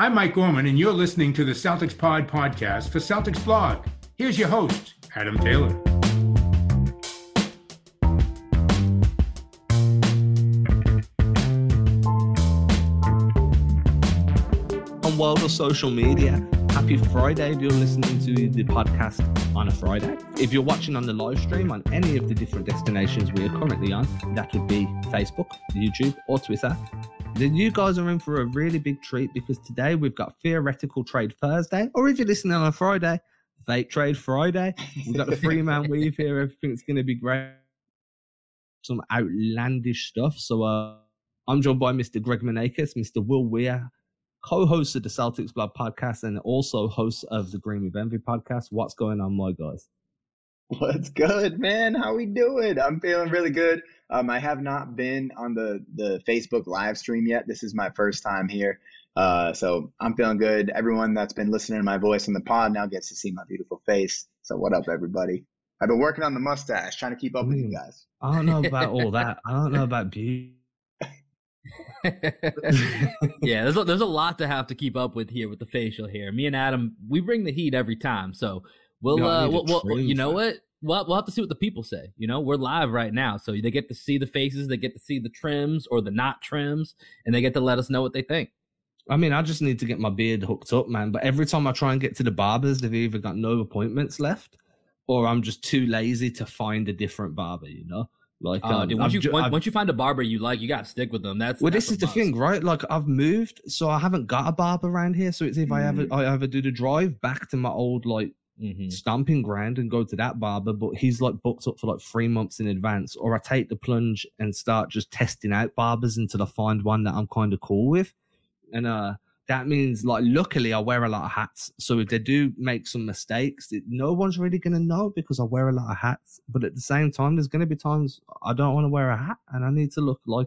I'm Mike Gorman, and you're listening to the Celtics Pod podcast for Celtics Blog. Here's your host, Adam Taylor. On world of social media, happy Friday if you're listening to the podcast on a Friday. If you're watching on the live stream on any of the different destinations we are currently on, that would be Facebook, YouTube, or Twitter then you guys are in for a really big treat because today we've got Theoretical Trade Thursday, or if you're listening on a Friday, Fake Trade Friday. We've got the three man weave here. Everything's going to be great. Some outlandish stuff. So uh, I'm joined by Mr. Greg Maneikis, Mr. Will Weir, co-host of the Celtics Blog podcast and also host of the Green with Envy podcast. What's going on, my guys? What's good, man? How we doing? I'm feeling really good. Um, I have not been on the the Facebook live stream yet. This is my first time here, uh, so I'm feeling good. Everyone that's been listening to my voice on the pod now gets to see my beautiful face. So what up, everybody? I've been working on the mustache, trying to keep up with you guys. I don't know about all that. I don't know about beauty. yeah, there's a, there's a lot to have to keep up with here with the facial hair. Me and Adam, we bring the heat every time, so we'll, no, uh, we'll, we'll you know what? well, we'll have to see what the people say. You know, we're live right now, so they get to see the faces, they get to see the trims or the not trims, and they get to let us know what they think. I mean, I just need to get my beard hooked up, man. But every time I try and get to the barbers, they've either got no appointments left, or I'm just too lazy to find a different barber. You know, like uh, um, dude, once you ju- once, once, you find a barber you like, you gotta stick with them. That's well, that's this is the thing, right? Like I've moved, so I haven't got a barber around here. So it's if mm. I ever I ever do the drive back to my old like mm-hmm. stamping ground and go to that barber, but he's like booked up for like three months in advance. Or I take the plunge and start just testing out barbers until I find one that I'm kind of cool with. And uh that means like luckily I wear a lot of hats. So if they do make some mistakes, it, no one's really gonna know because I wear a lot of hats. But at the same time, there's gonna be times I don't want to wear a hat and I need to look like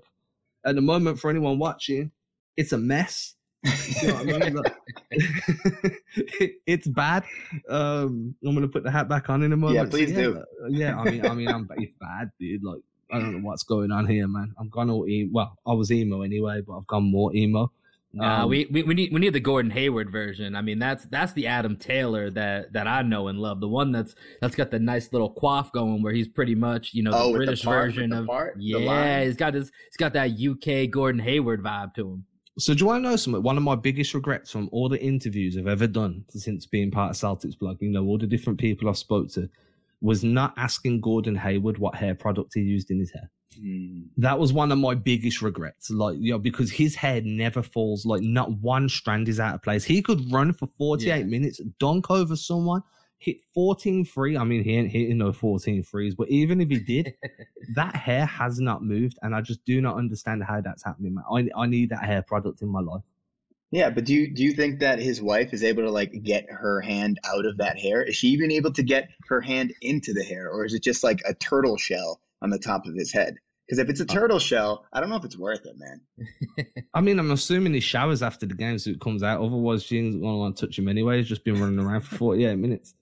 at the moment for anyone watching, it's a mess it's bad. Um, I'm gonna put the hat back on in a moment. Yeah, please so, yeah, do. Yeah, I mean, I mean, I'm it's bad, dude. Like, I don't know what's going on here, man. I'm gone all emo. Well, I was emo anyway, but I've gone more emo. Uh, we, we we need we need the Gordon Hayward version. I mean, that's that's the Adam Taylor that that I know and love. The one that's that's got the nice little quaff going, where he's pretty much you know the oh, British the part, version of part, yeah. He's got his he's got that UK Gordon Hayward vibe to him. So do you want to know something? One of my biggest regrets from all the interviews I've ever done since being part of Celtics blog, you know, all the different people I've spoke to, was not asking Gordon Hayward what hair product he used in his hair. Mm. That was one of my biggest regrets. Like, you know, because his hair never falls, like not one strand is out of place. He could run for 48 yeah. minutes, dunk over someone, hit 14 free. I mean, he ain't hitting no 14 threes, but even if he did, that hair has not moved. And I just do not understand how that's happening, man. I, I need that hair product in my life. Yeah, but do you do you think that his wife is able to like get her hand out of that hair? Is she even able to get her hand into the hair, or is it just like a turtle shell on the top of his head? Because if it's a uh turtle shell, I don't know if it's worth it, man. I mean, I'm assuming he showers after the game, so it comes out. Otherwise, she ain't gonna want to touch him anyway. He's just been running around for 48 minutes.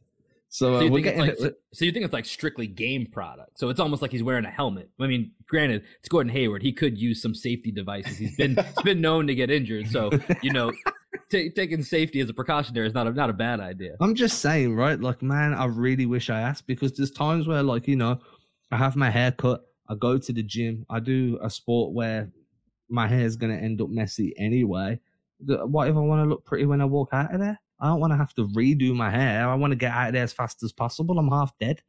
So, uh, so, you like, so you think it's like strictly game product. So it's almost like he's wearing a helmet. I mean, granted, it's Gordon Hayward. He could use some safety devices. He's been he's been known to get injured. So you know, t- taking safety as a precautionary is not a, not a bad idea. I'm just saying, right? Like, man, I really wish I asked because there's times where, like, you know, I have my hair cut. I go to the gym. I do a sport where my hair is gonna end up messy anyway. What if I want to look pretty when I walk out of there? I don't want to have to redo my hair. I want to get out of there as fast as possible. I'm half dead.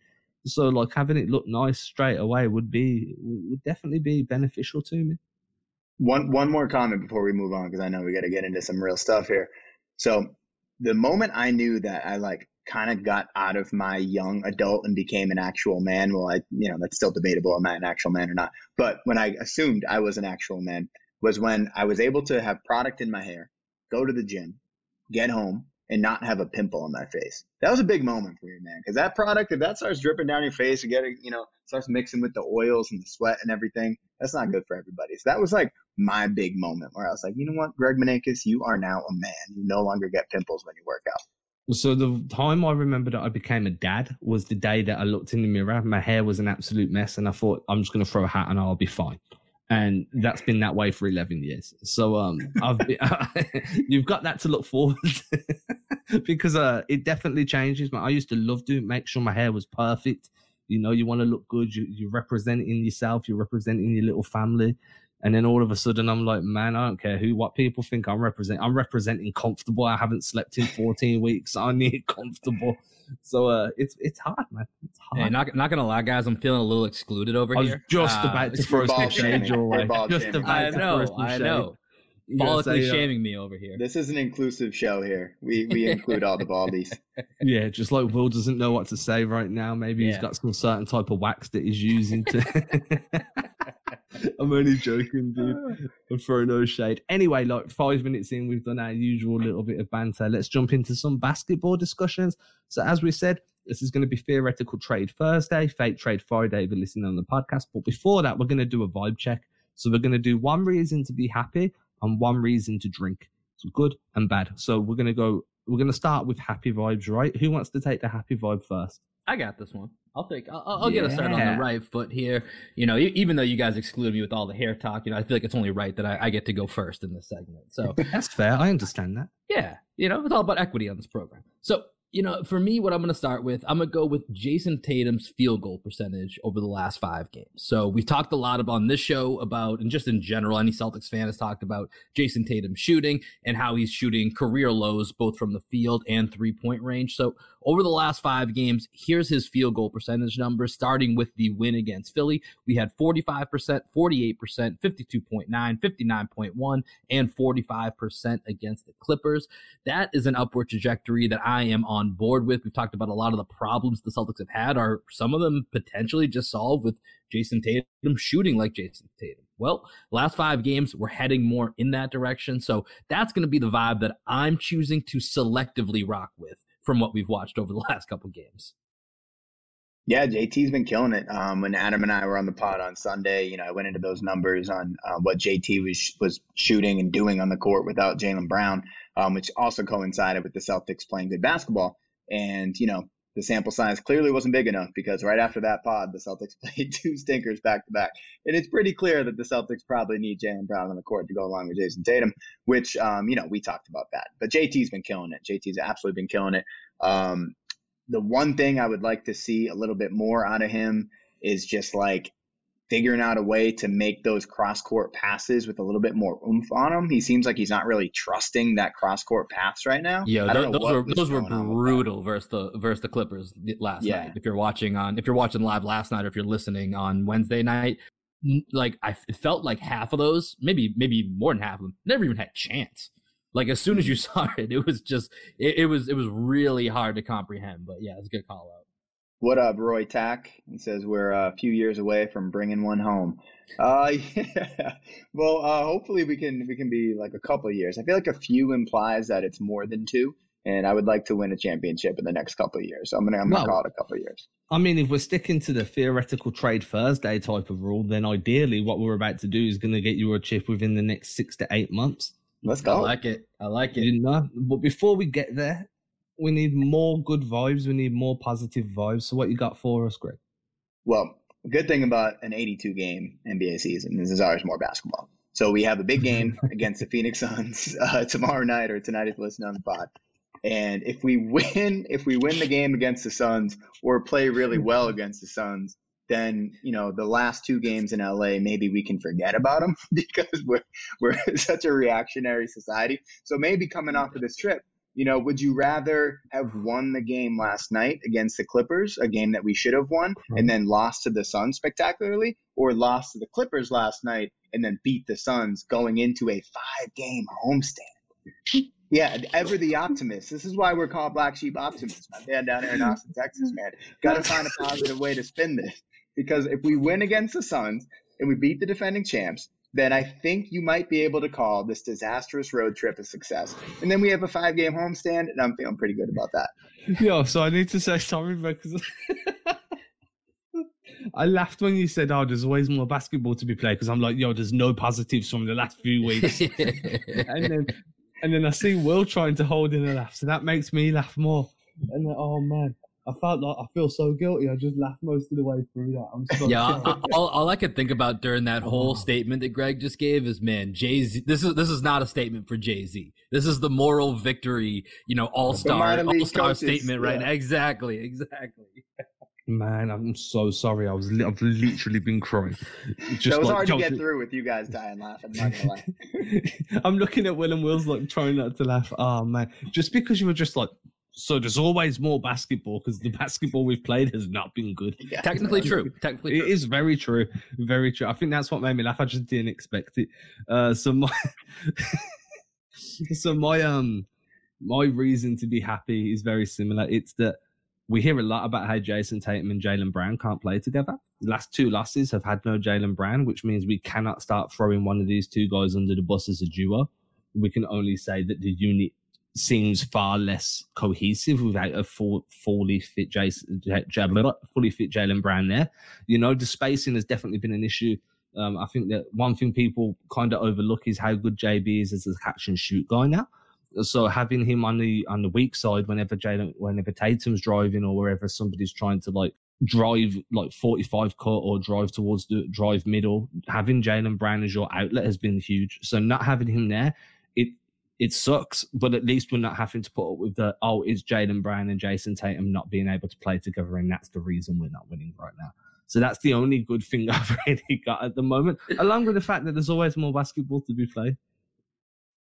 So like having it look nice straight away would be would definitely be beneficial to me. One one more comment before we move on because I know we got to get into some real stuff here. So the moment I knew that I like kind of got out of my young adult and became an actual man, well, I you know that's still debatable. Am I an actual man or not? But when I assumed I was an actual man was when I was able to have product in my hair, go to the gym, get home, and not have a pimple on my face. That was a big moment for me, man. Because that product, if that starts dripping down your face and getting, you know, starts mixing with the oils and the sweat and everything, that's not good for everybody. So that was like my big moment where I was like, you know what, Greg Maneikis, you are now a man. You no longer get pimples when you work out. So the time I remember that I became a dad was the day that I looked in the mirror. My hair was an absolute mess, and I thought I'm just going to throw a hat and I'll be fine. And that's been that way for 11 years. So um, I've been, you've got that to look forward to because uh, it definitely changes. I used to love to make sure my hair was perfect. You know, you want to look good. You, you're representing yourself. You're representing your little family. And then all of a sudden, I'm like, man, I don't care who, what people think I'm representing. I'm representing comfortable. I haven't slept in 14 weeks. I need comfortable. So uh, it's it's hard, man. It's hard. Hey, not not gonna lie, guys. I'm feeling a little excluded over I was here. just uh, about to throw some shade your way. Just about I know, I know. Follically shaming me over here. This is an inclusive show here. We we include all the baldies. Yeah, just like Will doesn't know what to say right now. Maybe yeah. he's got some certain type of wax that he's using to. I'm only joking, dude. I'm throwing no shade. Anyway, like five minutes in, we've done our usual little bit of banter. Let's jump into some basketball discussions. So, as we said, this is going to be theoretical trade Thursday, fake trade Friday if you're listening on the podcast. But before that, we're going to do a vibe check. So, we're going to do one reason to be happy and one reason to drink. So, good and bad. So, we're going to go, we're going to start with happy vibes, right? Who wants to take the happy vibe first? I got this one. I'll take. I'll, I'll yeah. get us started on the right foot here. You know, even though you guys excluded me with all the hair talk, you know, I feel like it's only right that I, I get to go first in this segment. So that's fair. I understand that. Yeah, you know, it's all about equity on this program. So you know, for me, what I'm going to start with, I'm going to go with Jayson Tatum's field goal percentage over the last five games. So we've talked a lot about on this show about, and just in general, any Celtics fan has talked about Jayson Tatum shooting and how he's shooting career lows both from the field and three point range. So over the last five games, here's his field goal percentage numbers, starting with the win against Philly. We had 45%, 48%, 52.9, 59.1, and 45% against the Clippers. That is an upward trajectory that I am on board with. We've talked about a lot of the problems the Celtics have had. Are some of them potentially just solved with Jayson Tatum shooting like Jayson Tatum? Well, last five games, we're heading more in that direction. So that's going to be the vibe that I'm choosing to selectively rock with from what we've watched over the last couple games. Yeah, JT's been killing it. Um, when Adam and I were on the pod on Sunday, you know, I went into those numbers on uh, what JT was was shooting and doing on the court without Jaylen Brown, um, which also coincided with the Celtics playing good basketball. And you know, the sample size clearly wasn't big enough because right after that pod, the Celtics played two stinkers back to back. And it's pretty clear that the Celtics probably need Jaylen Brown on the court to go along with Jayson Tatum, which, um, you know, we talked about that. But JT's been killing it. JT's absolutely been killing it. Um, the one thing I would like to see a little bit more out of him is just like figuring out a way to make those cross court passes with a little bit more oomph on him. He seems like he's not really trusting that cross court pass right now. Yeah, those, those were those were brutal versus the versus the Clippers last yeah. night. If you're watching on if you're watching live last night or if you're listening on Wednesday night, like I felt like half of those, maybe maybe more than half of them, never even had chance. Like as soon as you mm-hmm. saw it, it was just it, it was it was really hard to comprehend. But yeah, it's a good call out. What up, Roy Tack? He says we're a few years away from bringing one home. Uh, yeah. Well, uh, hopefully we can we can be like a couple of years. I feel like a few implies that it's more than two, and I would like to win a championship in the next couple of years. So I'm gonna I'm gonna well, call it a couple of years. I mean, if we're sticking to the theoretical trade Thursday type of rule, then ideally what we're about to do is going to get you a chip within the next six to eight months. Let's go. I like it. I like it. You know, but before we get there, we need more good vibes. We need more positive vibes. So what you got for us, Greg? Well, good thing about an 82 game NBA season is there's always more basketball. So we have a big game against the Phoenix Suns uh, tomorrow night or tonight if you listen on the pod. And if we win, if we win the game against the Suns or play really well against the Suns, then you know the last two games in LA maybe we can forget about them because we're we're such a reactionary society. So maybe coming off of this trip, you know, would you rather have won the game last night against the Clippers, a game that we should have won, mm-hmm. and then lost to the Suns spectacularly, or lost to the Clippers last night and then beat the Suns going into a five game homestand? Yeah, ever the optimist. This is why we're called Black Sheep Optimists, my dad down here in Austin, Texas, man. Got to find a positive way to spin this. Because if we win against the Suns and we beat the defending champs, then I think you might be able to call this disastrous road trip a success. And then we have a five game homestand, and I'm feeling pretty good about that. Yo, so I need to say something because I laughed when you said, "Oh, there's always more basketball to be played." Because I'm like, "Yo, there's no positives from the last few weeks," and then and then I see Will trying to hold in a laugh, so that makes me laugh more. And then, oh man, I felt like I feel so guilty. I just laughed most of the way through that. I'm so yeah. I, all, all, I could think about during that whole oh. statement that Greg just gave is, man, Jay Z. This is this is not a statement for Jay Z. This is the moral victory, you know, all star all star statement, right? Yeah. Exactly, exactly. Man, I'm so sorry. I was li- I've literally been crying. Just that was like, hard to get through with you guys dying laughing. I'm looking at Will and Will's like trying not to laugh. Oh man, just because you were just like so there's always more basketball because the basketball we've played has not been good. Yeah. Technically true. Technically true. It is very true. Very true. I think that's what made me laugh. I just didn't expect it. Uh, so my so my um my reason to be happy is very similar. It's that we hear a lot about how Jayson Tatum and Jaylen Brown can't play together. The last two losses have had no Jaylen Brown, which means we cannot start throwing one of these two guys under the bus as a duo. We can only say that the unit seems far less cohesive without a full, fully fit Jayson, fully fit Jaylen Brown there. You know, the spacing has definitely been an issue. Um, I think that one thing people kind of overlook is how good JB is as a catch and shoot guy now. So having him on the on the weak side whenever Jaylen, whenever Tatum's driving or wherever somebody's trying to like drive like 45 cut or drive towards the drive middle, having Jaylen Brown as your outlet has been huge. So not having him there, it sucks, but at least we're not having to put up with the oh, it's Jaylen Brown and Jayson Tatum not being able to play together, and that's the reason we're not winning right now. So that's the only good thing I've really got at the moment, along with the fact that there's always more basketball to be played.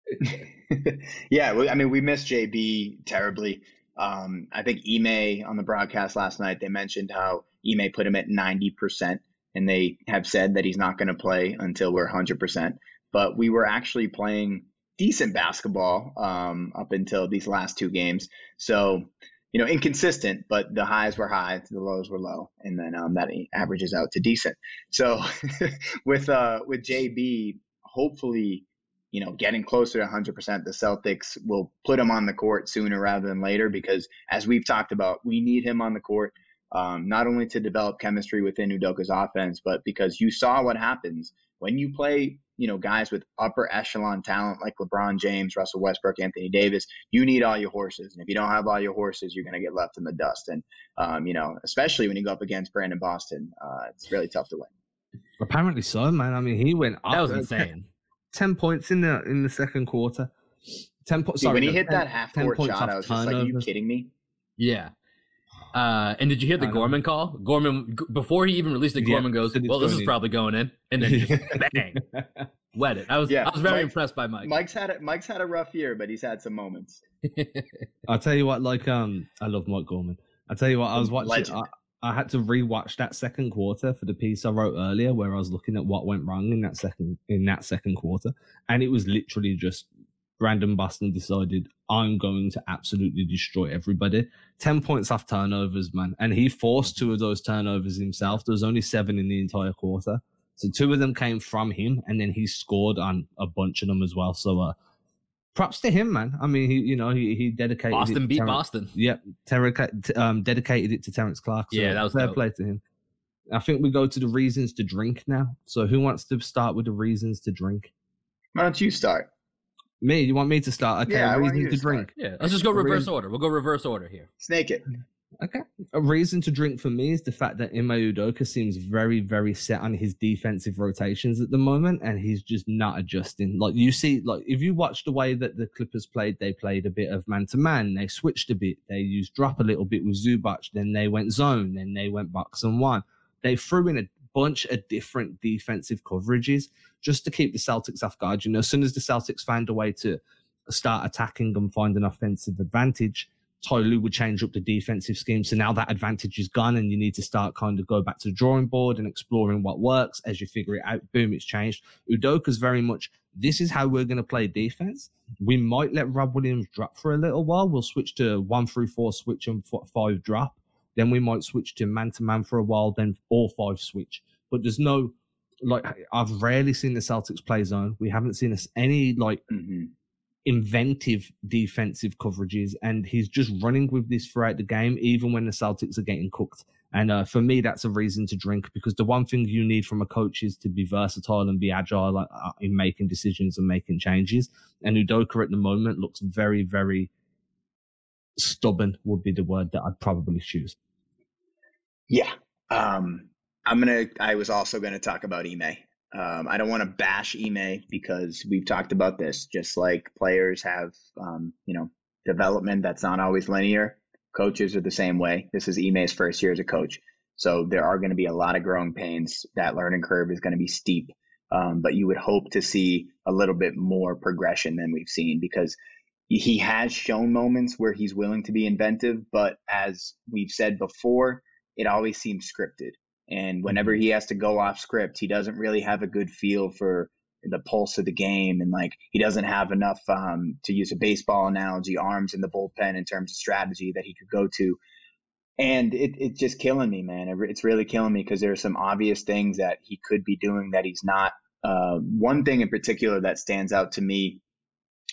yeah, I mean, we missed JB terribly. Um, I think Ime on the broadcast last night they mentioned how Ime put him at ninety percent, and they have said that he's not going to play until we're hundred percent. But we were actually playing decent basketball um, up until these last two games. So, you know, inconsistent, but the highs were high, the lows were low, and then um, that averages out to decent. So, with uh, with JB, hopefully, you know, getting closer to 100%, the Celtics will put him on the court sooner rather than later because, as we've talked about, we need him on the court. Um, not only to develop chemistry within Udoka's offense, but because you saw what happens when you play you know, guys with upper echelon talent like LeBron James, Russell Westbrook, Anthony Davis, you need all your horses. And if you don't have all your horses, you're going to get left in the dust. And, um, you know, especially when you go up against Brandon Boston, uh, it's really tough to win. Apparently so, man. I mean, he went up. That was insane. 10 points in the in the second quarter. 10 points. See when he hit 10, that half court shot, I was just like, are you kidding me? Yeah. Uh, and did you hear the Gorman call? Gorman before he even released it, Gorman yeah, goes, "Well, this is in. probably going in," and then just bang, wet it. I was, yeah, I was very Mike, impressed by Mike. Mike's had a, Mike's had a rough year, but he's had some moments. I'll tell you what, like, um, I love Mike Gorman. I tell you what, I was watching. I, I, had to rewatch that second quarter for the piece I wrote earlier, where I was looking at what went wrong in that second in that second quarter, and it was literally just Brandon Boston decided I'm going to absolutely destroy everybody. 10 points off turnovers, man. And he forced two of those turnovers himself. There was only seven in the entire quarter. So two of them came from him, and then he scored on a bunch of them as well. So uh, props to him, man. I mean, he you know he he dedicated Boston beat Terrence, Boston. Yep, yeah, um, dedicated it to Terrence Clarke. So yeah, that was fair dope. play to him. I think we go to the reasons to drink now. So who wants to start with the reasons to drink? Why don't you start? Me? You want me to start? Okay, yeah, a reason to, to drink. Yeah, let's just go reverse order. We'll go reverse order here. Snake it. Okay. A reason to drink for me is the fact that Ime Udoka seems very, very set on his defensive rotations at the moment, and he's just not adjusting. Like you see, like if you watch the way that the Clippers played, they played a bit of man to man. They switched a bit. They used drop a little bit with Zubac. Then they went zone. Then they went box and one. They threw in a bunch of different defensive coverages just to keep the Celtics off guard. You know, as soon as the Celtics find a way to start attacking and find an offensive advantage, Ty would change up the defensive scheme. So now that advantage is gone and you need to start kind of go back to the drawing board and exploring what works as you figure it out. Boom, it's changed. Udoka's very much, this is how we're going to play defense. We might let Rob Williams drop for a little while. We'll switch to one through four switch and five drop. Then we might switch to man to man for a while, then all five switch. But there's no, like, I've rarely seen the Celtics play zone. We haven't seen us any, like, mm-hmm inventive defensive coverages, and he's just running with this throughout the game, even when the Celtics are getting cooked. And uh, for me, that's a reason to drink because the one thing you need from a coach is to be versatile and be agile uh, in making decisions and making changes. And Udoka at the moment looks very, very stubborn would be the word that I'd probably choose. Yeah. Um, I'm to, I was also to talk about Ime. Um, I don't want to bash Ime because we've talked about this, just like players have, um, you know, development that's not always linear. Coaches are the same way. This is Ime's first year as a coach. So there are going to be a lot of growing pains. That learning curve is going to be steep. Um, but you would hope to see a little bit more progression than we've seen because he has shown moments where he's willing to be inventive. But as we've said before, it always seems scripted. And whenever he has to go off script, he doesn't really have a good feel for the pulse of the game. And like, he doesn't have enough, um, to use a baseball analogy, arms in the bullpen in terms of strategy that he could go to. And it, it's just killing me, man. It's really killing me because there are some obvious things that he could be doing that he's not. Uh, one thing in particular that stands out to me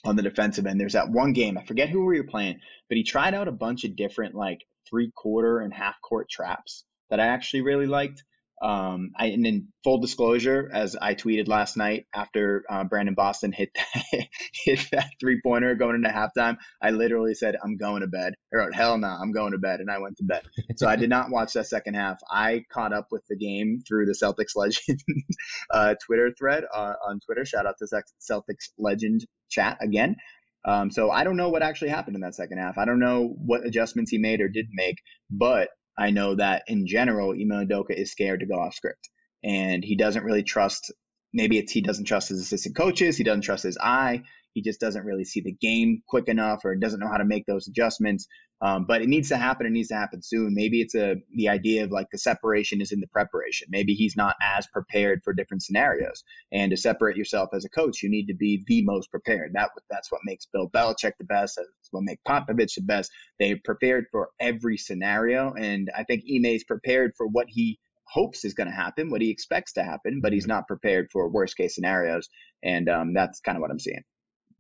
on the defensive end, there's that one game, I forget who we were playing, but he tried out a bunch of different like three quarter and half court traps that I actually really liked. Um, I, and in full disclosure, as I tweeted last night after uh, Brandon Boston hit that, hit that three pointer going into halftime, I literally said, I'm going to bed. I wrote, hell no, I'm going to bed. And I went to bed. so I did not watch that second half. I caught up with the game through the Celtics Legend uh, Twitter thread uh, on Twitter. Shout out to Celtics Legend chat again. Um, so I don't know what actually happened in that second half. I don't know what adjustments he made or didn't make, but I know that in general, Ime Udoka is scared to go off script and he doesn't really trust. Maybe it's he doesn't trust his assistant coaches. He doesn't trust his eye. He just doesn't really see the game quick enough or doesn't know how to make those adjustments. Um, but it needs to happen. It needs to happen soon. Maybe it's a the idea of like the separation is in the preparation. Maybe he's not as prepared for different scenarios. And to separate yourself as a coach, you need to be the most prepared. That that's what makes Bill Belichick the best. That's what makes Popovich the best. They prepared for every scenario, and I think Ime's prepared for what he hopes is going to happen, what he expects to happen, but he's not prepared for worst case scenarios. And um, that's kind of what I'm seeing.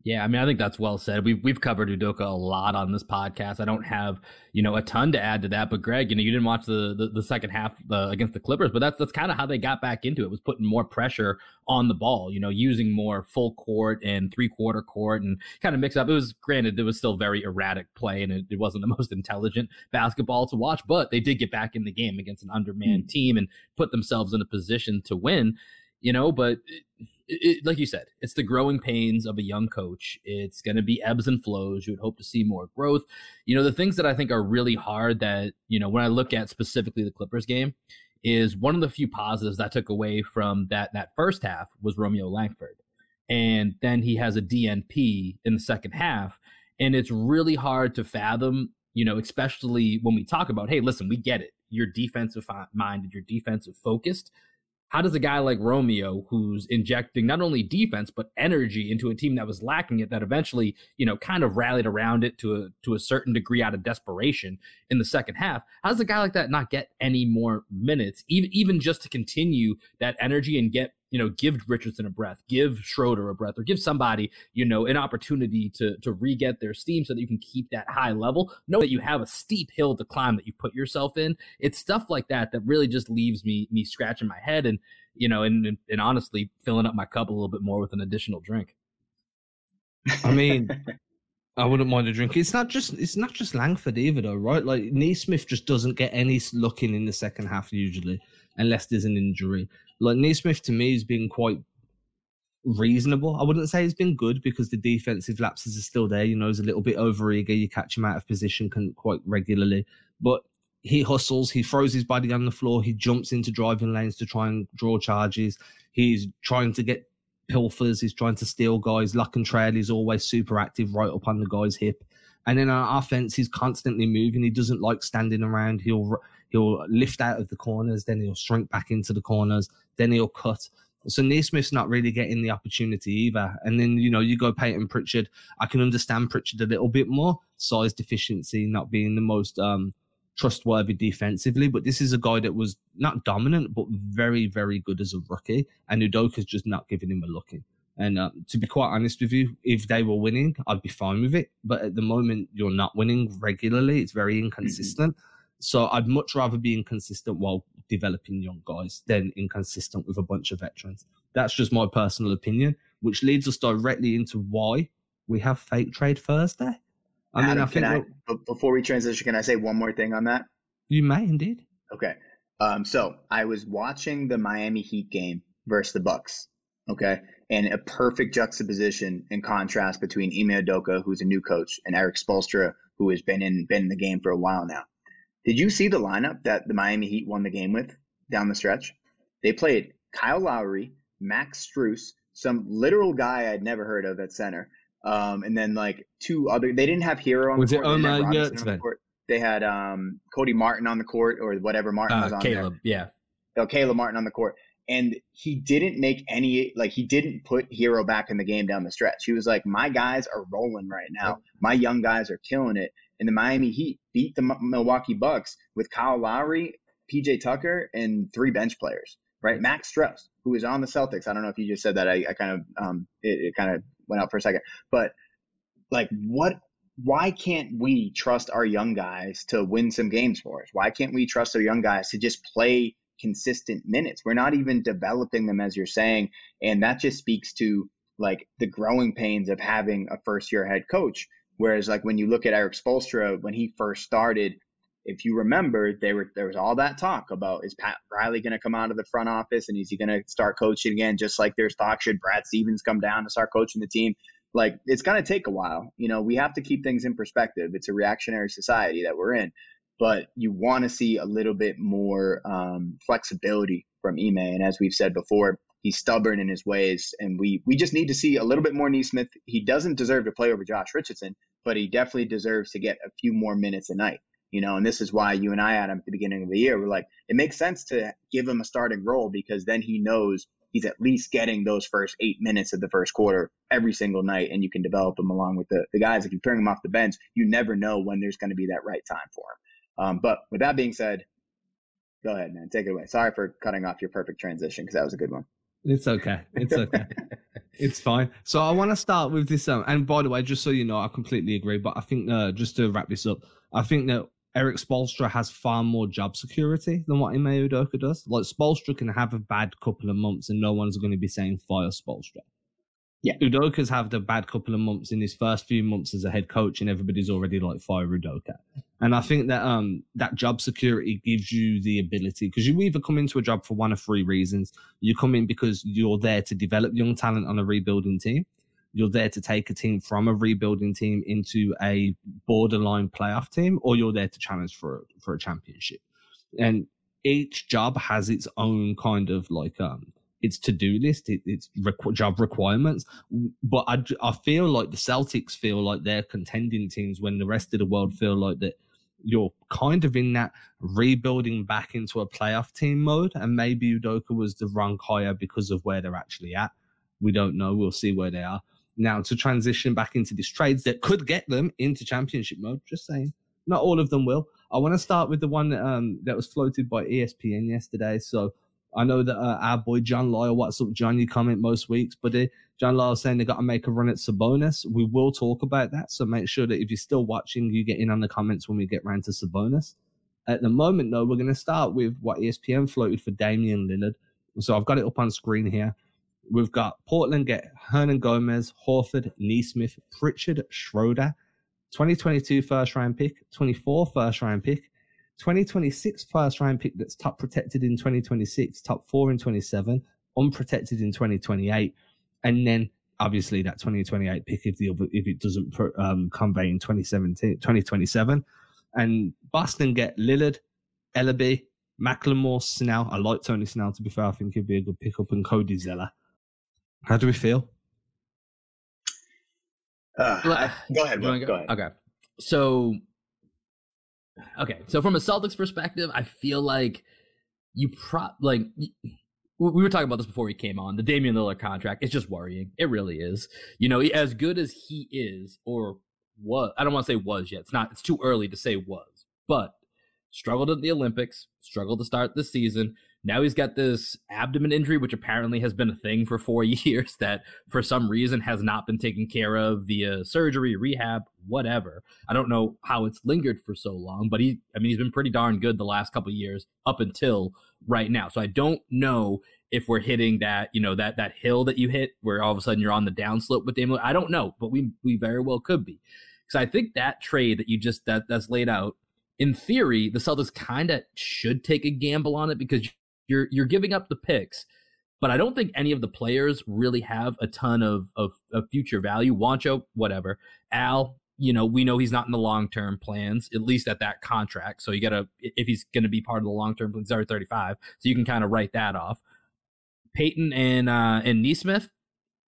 Yeah, I mean, I think that's well said. We've we've covered Udoka a lot on this podcast. I don't have you know a ton to add to that, but Greg, you know, you didn't watch the the, the second half uh, against the Clippers, but that's that's kind of how they got back into it. Was putting more pressure on the ball, you know, using more full court and three quarter court and kind of mix up. It was granted, it was still very erratic play and it, it wasn't the most intelligent basketball to watch, but they did get back in the game against an undermanned mm. team and put themselves in a position to win. You know, but. It, it, like you said, it's the growing pains of a young coach. It's going to be ebbs and flows. You would hope to see more growth. You know, the things that I think are really hard that, you know, when I look at specifically the Clippers game, is one of the few positives I took away from that that first half was Romeo Langford. And then he has a DNP in the second half. And it's really hard to fathom, you know, especially when we talk about, hey, listen, we get it. You're defensive minded, you're defensive focused how does a guy like Romeo, who's injecting not only defense but energy into a team that was lacking it, that eventually you know kind of rallied around it to a to a certain degree out of desperation in the second half, how does a guy like that not get any more minutes, even even just to continue that energy and get you know, give Richardson a breath, give Schroeder a breath, or give somebody, you know, an opportunity to to re-get their steam so that you can keep that high level. Know that you have a steep hill to climb that you put yourself in. It's stuff like that that really just leaves me me scratching my head and you know, and and, and honestly filling up my cup a little bit more with an additional drink. I mean, I wouldn't mind a drink. It's not just it's not just Langford either, though, right? Like Nesmith just doesn't get any looking in the second half usually, unless there's an injury. Like Nesmith to me has been quite reasonable. I wouldn't say he's been good because the defensive lapses are still there. You know, he's a little bit over eager. You catch him out of position quite regularly, but he hustles. He throws his body on the floor. He jumps into driving lanes to try and draw charges. He's trying to get pilfers. He's trying to steal guys. Lock and trail. He's always super active, right up on the guy's hip. And then our offense, he's constantly moving. He doesn't like standing around. He'll he'll lift out of the corners, then he'll shrink back into the corners, then he'll cut. So Nesmith's not really getting the opportunity either. And then, you know, you go Payton Pritchard. I can understand Pritchard a little bit more, size deficiency, not being the most um, trustworthy defensively. But this is a guy that was not dominant, but very, very good as a rookie. And Udoka's just not giving him a looking. And uh, to be quite honest with you, if they were winning, I'd be fine with it. But at the moment, you're not winning regularly. It's very inconsistent. Mm-hmm. So I'd much rather be inconsistent while developing young guys than inconsistent with a bunch of veterans. That's just my personal opinion, which leads us directly into why we have fake trade Thursday. I mean, Adam, I think I, before we transition, can I say one more thing on that? You may indeed. Okay. Um, so I was watching the Miami Heat game versus the Bucks. Okay. And a perfect juxtaposition and contrast between Ime Udoka, who's a new coach, and Erik Spoelstra, who has been in been in the game for a while now. Did you see the lineup that the Miami Heat won the game with down the stretch? They played Kyle Lowry, Max Strus, some literal guy I'd never heard of at center, um, and then like two other. They didn't have Herro on was the court. Was it? The they had um, Cody Martin on the court or whatever Martin uh, was on Caleb, there. yeah. Oh, Caleb Martin on the court. And he didn't make any, like, he didn't put Herro back in the game down the stretch. He was like, my guys are rolling right now. My young guys are killing it. And the Miami Heat beat the Milwaukee Bucks with Kyle Lowry, PJ Tucker, and three bench players, right? Max Strus, who is on the Celtics. I don't know if you just said that. I, I kind of, um, it, it kind of went out for a second. But, like, what why can't we trust our young guys to win some games for us? Why can't we trust our young guys to just play consistent minutes? We're not even developing them, as you're saying. And that just speaks to like the growing pains of having a first year head coach. Whereas, like, when you look at Erik Spoelstra, when he first started, if you remember, there were there was all that talk about is Pat Riley going to come out of the front office and is he going to start coaching again? Just like there's talk should Brad Stevens come down to start coaching the team? like it's going to take a while. You know, we have to keep things in perspective. It's a reactionary society that we're in, but you want to see a little bit more um, flexibility from Ime. And as we've said before, he's stubborn in his ways, and we we just need to see a little bit more Nesmith. He doesn't deserve to play over Josh Richardson, but he definitely deserves to get a few more minutes a night. You know, and this is why you and I, Adam, at the beginning of the year, we're like, it makes sense to give him a starting role because then he knows he's at least getting those first eight minutes of the first quarter every single night, and you can develop him along with the, the guys. If you bring him off the bench, you never know when there's going to be that right time for him. Um, but with that being said, go ahead, man. Take it away. Sorry for cutting off your perfect transition because that was a good one. It's okay. It's okay. it's fine. So I want to start with this. Um, and by the way, just so you know, I completely agree. But I think uh, just to wrap this up, I think that Erik Spoelstra has far more job security than what Ime Udoka does. Like Spoelstra can have a bad couple of months and no one's going to be saying fire Spoelstra. Yeah. Udoka's had a bad couple of months in his first few months as a head coach and everybody's already like fire Udoka. And I think that um that job security gives you the ability because you either come into a job for one of three reasons. You come in because you're there to develop young talent on a rebuilding team you're there to take a team from a rebuilding team into a borderline playoff team, or you're there to challenge for a, for a championship. And each job has its own kind of like um its to do list, it, its requ- job requirements. But I, I feel like the Celtics feel like they're contending teams when the rest of the world feel like that you're kind of in that rebuilding back into a playoff team mode. And maybe Udoka was the wrong hire because of where they're actually at. We don't know. We'll see where they are now to transition back into these trades that could get them into championship mode. Just saying, not all of them will. I want to start with the one um, that was floated by ESPN yesterday. So I know that uh, our boy John Lyle, what's up, John? You comment most weeks, but uh, John Lyle saying they got to make a run at Sabonis. We will talk about that. So make sure that if you're still watching, you get in on the comments when we get round to Sabonis. At the moment, though, we're going to start with what ESPN floated for Damian Lillard. So I've got it up on screen here. We've got Portland get Hernangomez, Horford, Nesmith, Pritchard, Schroeder, 2022 first round pick, 24 first round pick, 2026 first round pick that's top protected in 2026, top four in 27, unprotected in 2028, and then obviously that 2028 pick if the other if it doesn't um, convey in 2017 2027 and Boston get Lillard, Elleby, McLemore, Snell. I like Tony Snell to be fair. I think he'd be a good pickup and Cody Zeller. How do we feel? Uh, go ahead. Go, go ahead. Okay. So, okay. So from a Celtics perspective, I feel like you prop like we were talking about this before he came on. The Damian Lillard contract is just worrying. It really is. You know, as good as he is, or was, I don't want to say was yet. It's not. It's too early to say was, but struggled at the Olympics, struggled to start the season. Now he's got this abdomen injury, which apparently has been a thing for four years that for some reason has not been taken care of via surgery, rehab, whatever. I don't know how it's lingered for so long, but he, I mean, he's been pretty darn good the last couple years up until right now. So I don't know if we're hitting that, you know, that, that hill that you hit where all of a sudden you're on the downslope with Damian. I don't know, but we, we very well could be. Because I think that trade that you just that that's laid out, in theory, the Celtics kind of should take a gamble on it because you're you're giving up the picks, but I don't think any of the players really have a ton of of, of future value. Juancho, whatever. Al, you know, we know he's not in the long term plans, at least at that contract. So you got to, if he's to be part of the long term plans, already 35. So you can kind of write that off. Payton and uh, and Nesmith,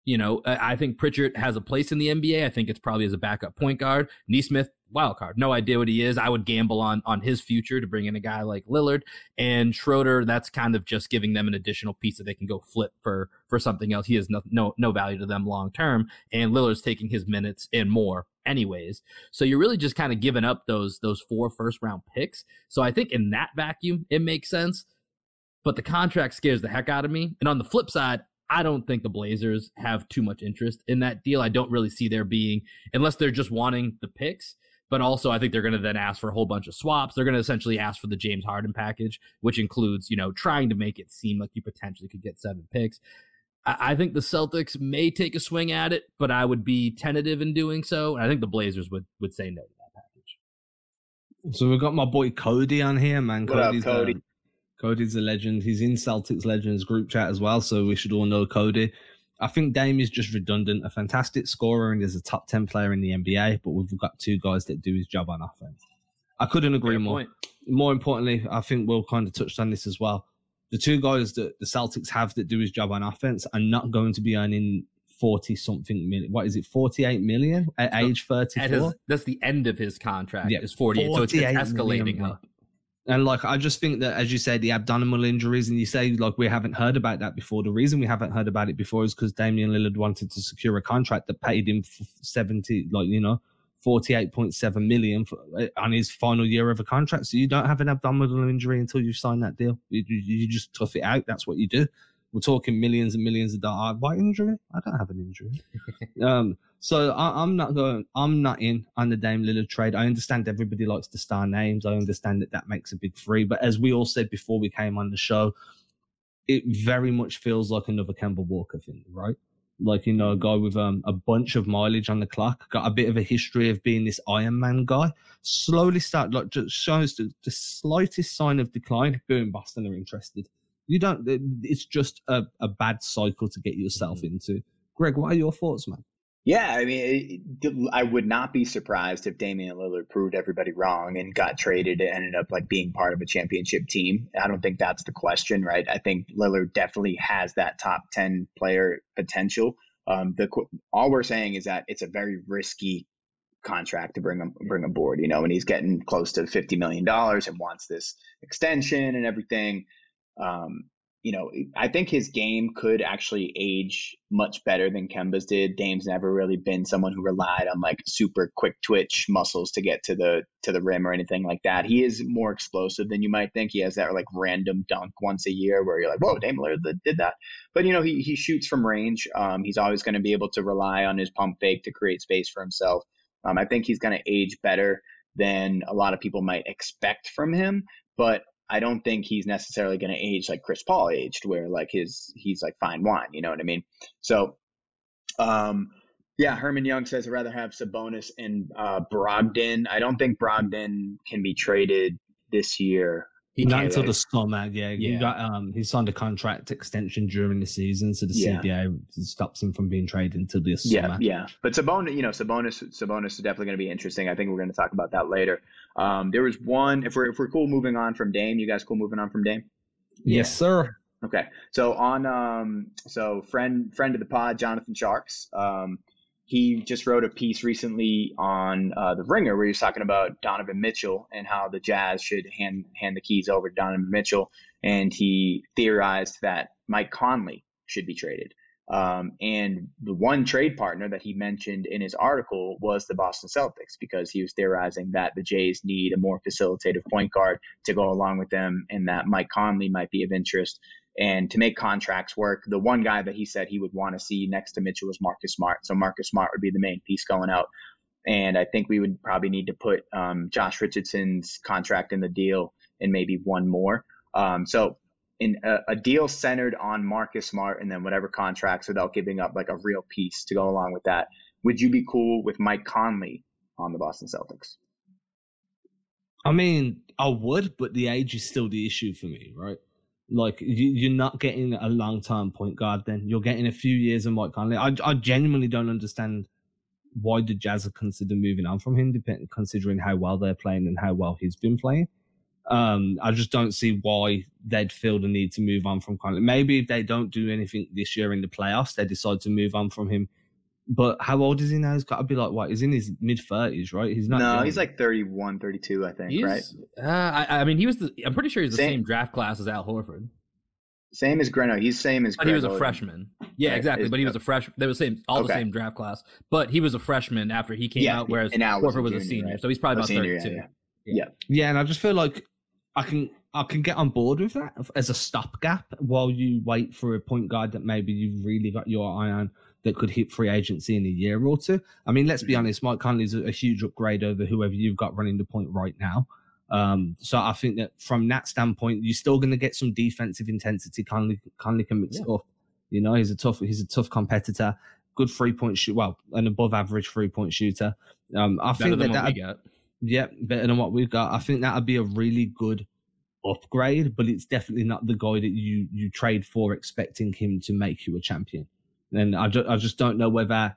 you know, I think Pritchard has a place in the NBA. I think it's probably as a backup point guard. Nesmith, wild card. No idea what he is. I would gamble on on his future to bring in a guy like Lillard and Schroeder. That's kind of just giving them an additional piece that they can go flip for for something else. He has no no, no value to them long term, and Lillard's taking his minutes and more anyways. So you're really just kind of giving up those those four first round picks. So I think in that vacuum, it makes sense. But the contract scares the heck out of me. And on the flip side, I don't think the Blazers have too much interest in that deal. I don't really see there being, unless they're just wanting the picks. But also, I think they're going to then ask for a whole bunch of swaps. They're going to essentially ask for the James Harden package, which includes, you know, trying to make it seem like you potentially could get seven picks. I, I think the Celtics may take a swing at it, but I would be tentative in doing so. And I think the Blazers would would say no to that package. So we've got my boy Cody on here, man. What Cody's up, Cody? Um, Cody's a legend. He's in Celtics Legends group chat as well, so we should all know Cody. I think Dame is just redundant, a fantastic scorer and is a top 10 player in the NBA, but we've got two guys that do his job on offense. I couldn't agree Fair more. Point. More importantly, I think Will kind of touched on this as well. The two guys that the Celtics have that do his job on offense are not going to be earning 40 something million. What is it, 48 million at so age 34? that's the end of his contract, yeah, is 48. 48 so it's, it's escalating up. And like, I just think that, as you say, the abdominal injuries, and you say like we haven't heard about that before. The reason we haven't heard about it before is because Damian Lillard wanted to secure a contract that paid him seventy, like you know, forty-eight point seven million for, uh, on his final year of a contract. So you don't have an abdominal injury until you sign that deal. You, you, just tough it out. That's what you do. We're talking millions and millions of dollars. Why injury? I don't have an injury. um, so I, am not going. I'm not in on the Dame Lillard trade. I understand everybody likes to star names. I understand that that makes a big three. But as we all said before we came on the show, it very much feels like another Kemba Walker thing, right? Like you know, a guy with um, a bunch of mileage on the clock, got a bit of a history of being this Iron Man guy. Slowly start like just shows the, the slightest sign of decline. Boom, Boston are interested. You don't. It's just a, a bad cycle to get yourself mm-hmm. into. Greg, what are your thoughts, man? Yeah, I mean, it, I would not be surprised if Damian Lillard proved everybody wrong and got traded and ended up like being part of a championship team. I don't think that's the question, right? I think Lillard definitely has that top 10 player potential. Um, the all we're saying is that it's a very risky contract to bring him bring aboard, you know, and he's getting close to 50 million dollars and wants this extension and everything. Um, you know, I think his game could actually age much better than Kemba's did. Dame's never really been someone who relied on like super quick twitch muscles to get to the to the rim or anything like that. He is more explosive than you might think. He has that like random dunk once a year where you're like, whoa, Dame Lillard did that. But you know, he he shoots from range. Um, he's always going to be able to rely on his pump fake to create space for himself. Um, I think he's going to age better than a lot of people might expect from him. But I don't think he's necessarily going to age like Chris Paul aged, where like his he's like fine wine. You know what I mean? So, um, yeah, Herman Young says I'd rather have Sabonis and uh, Brogdon. I don't think Brogdon can be traded this year. He Not until the summer, yeah. yeah. He got um he signed a contract extension during the season, so the yeah. CBA stops him from being traded until the summer. Yeah, yeah. But Sabonis, you know, Sabonis Sabonis is definitely going to be interesting. I think we're going to talk about that later. Um, there was one. If we're if we're cool moving on from Dame, you guys cool moving on from Dame? Yes, sir. Okay. So on um so friend friend of the pod, Jonathan Tjarks. Um, he just wrote a piece recently on uh, the Ringer where he was talking about Donovan Mitchell and how the Jazz should hand hand the keys over to Donovan Mitchell, and he theorized that Mike Conley should be traded. Um, and the one trade partner that he mentioned in his article was the Boston Celtics because he was theorizing that the Jays need a more facilitative point guard to go along with them, and that Mike Conley might be of interest and to make contracts work. The one guy that he said he would want to see next to Mitchell was Marcus Smart. So Marcus Smart would be the main piece going out. And I think we would probably need to put um, Josh Richardson's contract in the deal and maybe one more. Um, so in a, a, deal centered on Marcus Smart and then whatever contracts without giving up like a real piece to go along with that. Would you be cool with Mike Conley on the Boston Celtics. I mean, I would, but the age is still the issue for me, right? Like you, are not getting a long term point guard. Then you're getting a few years of Mike Conley. I, I genuinely don't understand why the Jazz are consider moving on from him, depending considering how well they're playing and how well he's been playing. Um, I just don't see why they'd feel the need to move on from Conley. Maybe if they don't do anything this year in the playoffs, they decide to move on from him. But how old is he now? He's got to be like what? He's in his mid thirties, right? He's not. No, young. he's like 31, 32, I think. He's, right? Uh, I, I, mean, he was. The, I'm pretty sure he's the same, same draft class as Al Horford. Same as Greno. He's same as. But he was a freshman. Yeah, right. exactly. but he was a freshman. They were same, all okay. the same draft class. But he was a freshman after he came yeah, out, whereas Horford was, a, was a senior. Right? So he's probably about senior, 32. Yeah, yeah. yeah. Yeah, and I just feel like I can I can get on board with that as a stopgap while you wait for a point guard that maybe you've really got your eye on that could hit free agency in a year or two. I mean, let's be mm-hmm. honest, Mike Conley's a, a huge upgrade over whoever you've got running the point right now. Um, so I think that from that standpoint, you're still going to get some defensive intensity. Conley, Conley can mix yeah. it up. You know, he's a tough, he's a tough competitor. Good three point shoot, well, an above average three point shooter. Um, I better think that that yeah, better than what we've got. I think that would be a really good upgrade, but it's definitely not the guy that you you trade for expecting him to make you a champion. And I just, I just don't know whether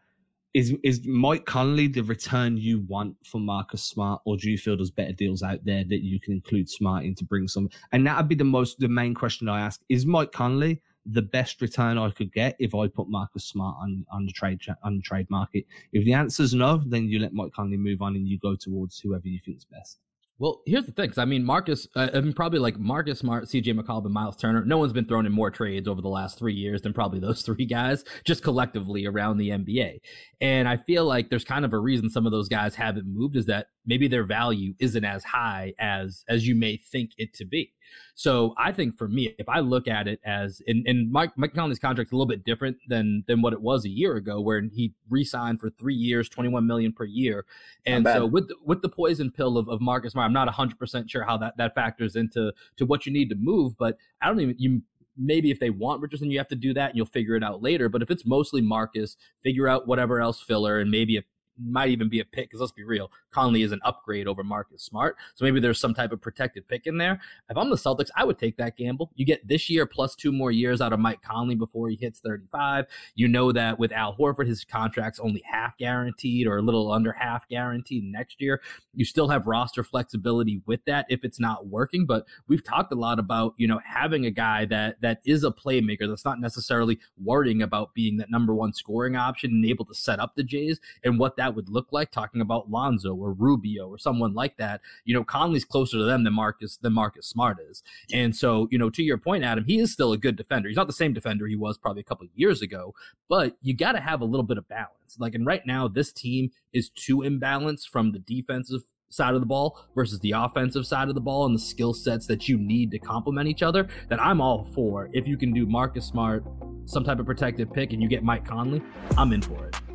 is is Mike Conley the return you want for Marcus Smart, or do you feel there's better deals out there that you can include Smart in to bring some? And that would be the most the main question I ask: Is Mike Conley the best return I could get if I put Marcus Smart on on the trade on the trade market? If the answer is no, then you let Mike Conley move on and you go towards whoever you think is best. Well, here's the thing, I mean, Marcus, uh, I mean, probably like Marcus Smart, CJ McCollum, and Miles Turner. No one's been thrown in more trades over the last three years than probably those three guys, just collectively around the NBA. And I feel like there's kind of a reason some of those guys haven't moved is that maybe their value isn't as high as as you may think it to be. So I think for me, if I look at it as and, and Mike Mike Conley's contract a little bit different than than what it was a year ago, where he re-signed for three years, twenty one million per year. And so with the, with the poison pill of, of Marcus Smart, I'm not hundred percent sure how that that factors into to what you need to move, but I don't even you maybe if they want Richardson, you have to do that and you'll figure it out later. But if it's mostly Marcus, figure out whatever else filler and maybe a might even be a pick because let's be real, Conley is an upgrade over Marcus Smart. So maybe there's some type of protected pick in there. If I'm the Celtics, I would take that gamble. You get this year plus two more years out of Mike Conley before he hits 35. You know that with Al Horford, his contract's only half guaranteed or a little under half guaranteed next year. You still have roster flexibility with that if it's not working. But we've talked a lot about, you know, having a guy that that is a playmaker that's not necessarily worrying about being that number one scoring option and able to set up the Jays and what that that would look like, talking about Lonzo or Rubio or someone like that. You know, Conley's closer to them than Marcus than Marcus Smart is. And so, you know, to your point, Adam, he is still a good defender. He's not the same defender he was probably a couple of years ago, but you got to have a little bit of balance. Like, and right now, this team is too imbalanced from the defensive side of the ball versus the offensive side of the ball and the skill sets that you need to complement each other that I'm all for. If you can do Marcus Smart, some type of protective pick, and you get Mike Conley, I'm in for it.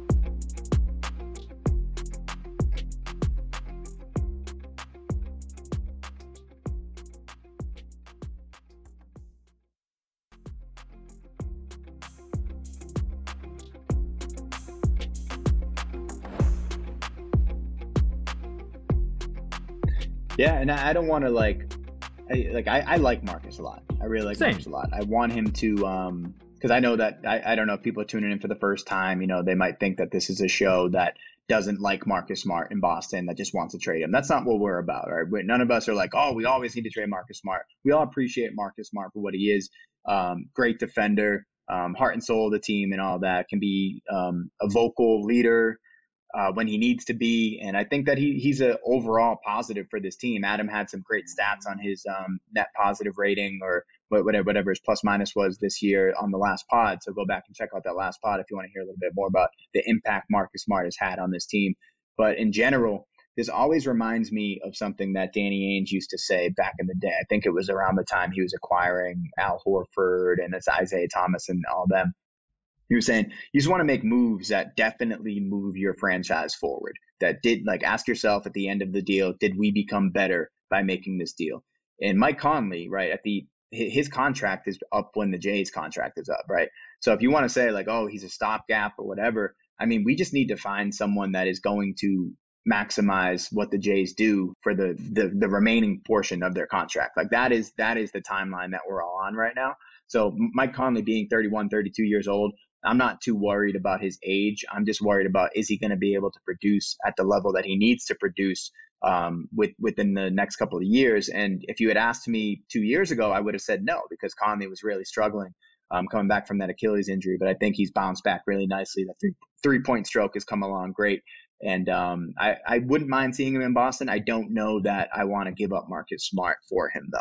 Yeah, and I, I don't want to like, I, like I, I like Marcus a lot. I really like Same. Marcus a lot. I want him to, um, because I know that I, I don't know if people are tuning in for the first time. You know, they might think that this is a show that doesn't like Marcus Smart in Boston that just wants to trade him. That's not what we're about, right? we none of us are like, oh, we always need to trade Marcus Smart. We all appreciate Marcus Smart for what he is. Um, great defender, um, heart and soul of the team, and all that. Can be um, a vocal leader uh, when he needs to be. And I think that he he's a overall positive for this team. Adam had some great stats on his um, net positive rating or whatever whatever his plus minus was this year on the last pod. So go back and check out that last pod if you want to hear a little bit more about the impact Marcus Smart has had on this team. But in general, this always reminds me of something that Danny Ainge used to say back in the day. I think it was around the time he was acquiring Al Horford and it's Isaiah Thomas and all them you were saying you just want to make moves that definitely move your franchise forward. That did like ask yourself at the end of the deal, did we become better by making this deal? And Mike Conley, right at the his contract is up when the Jays contract is up, right? So if you want to say like, oh, he's a stopgap or whatever, I mean, we just need to find someone that is going to maximize what the Jays do for the, the the remaining portion of their contract. Like that is that is the timeline that we're all on right now. So Mike Conley being 31, 32 years old, I'm not too worried about his age. I'm just worried about is he going to be able to produce at the level that he needs to produce um, with, within the next couple of years. And if you had asked me two years ago, I would have said no because Conley was really struggling um, coming back from that Achilles injury. But I think he's bounced back really nicely. The three three point stroke has come along great. And um, I, I wouldn't mind seeing him in Boston. I don't know that I want to give up Marcus Smart for him, though.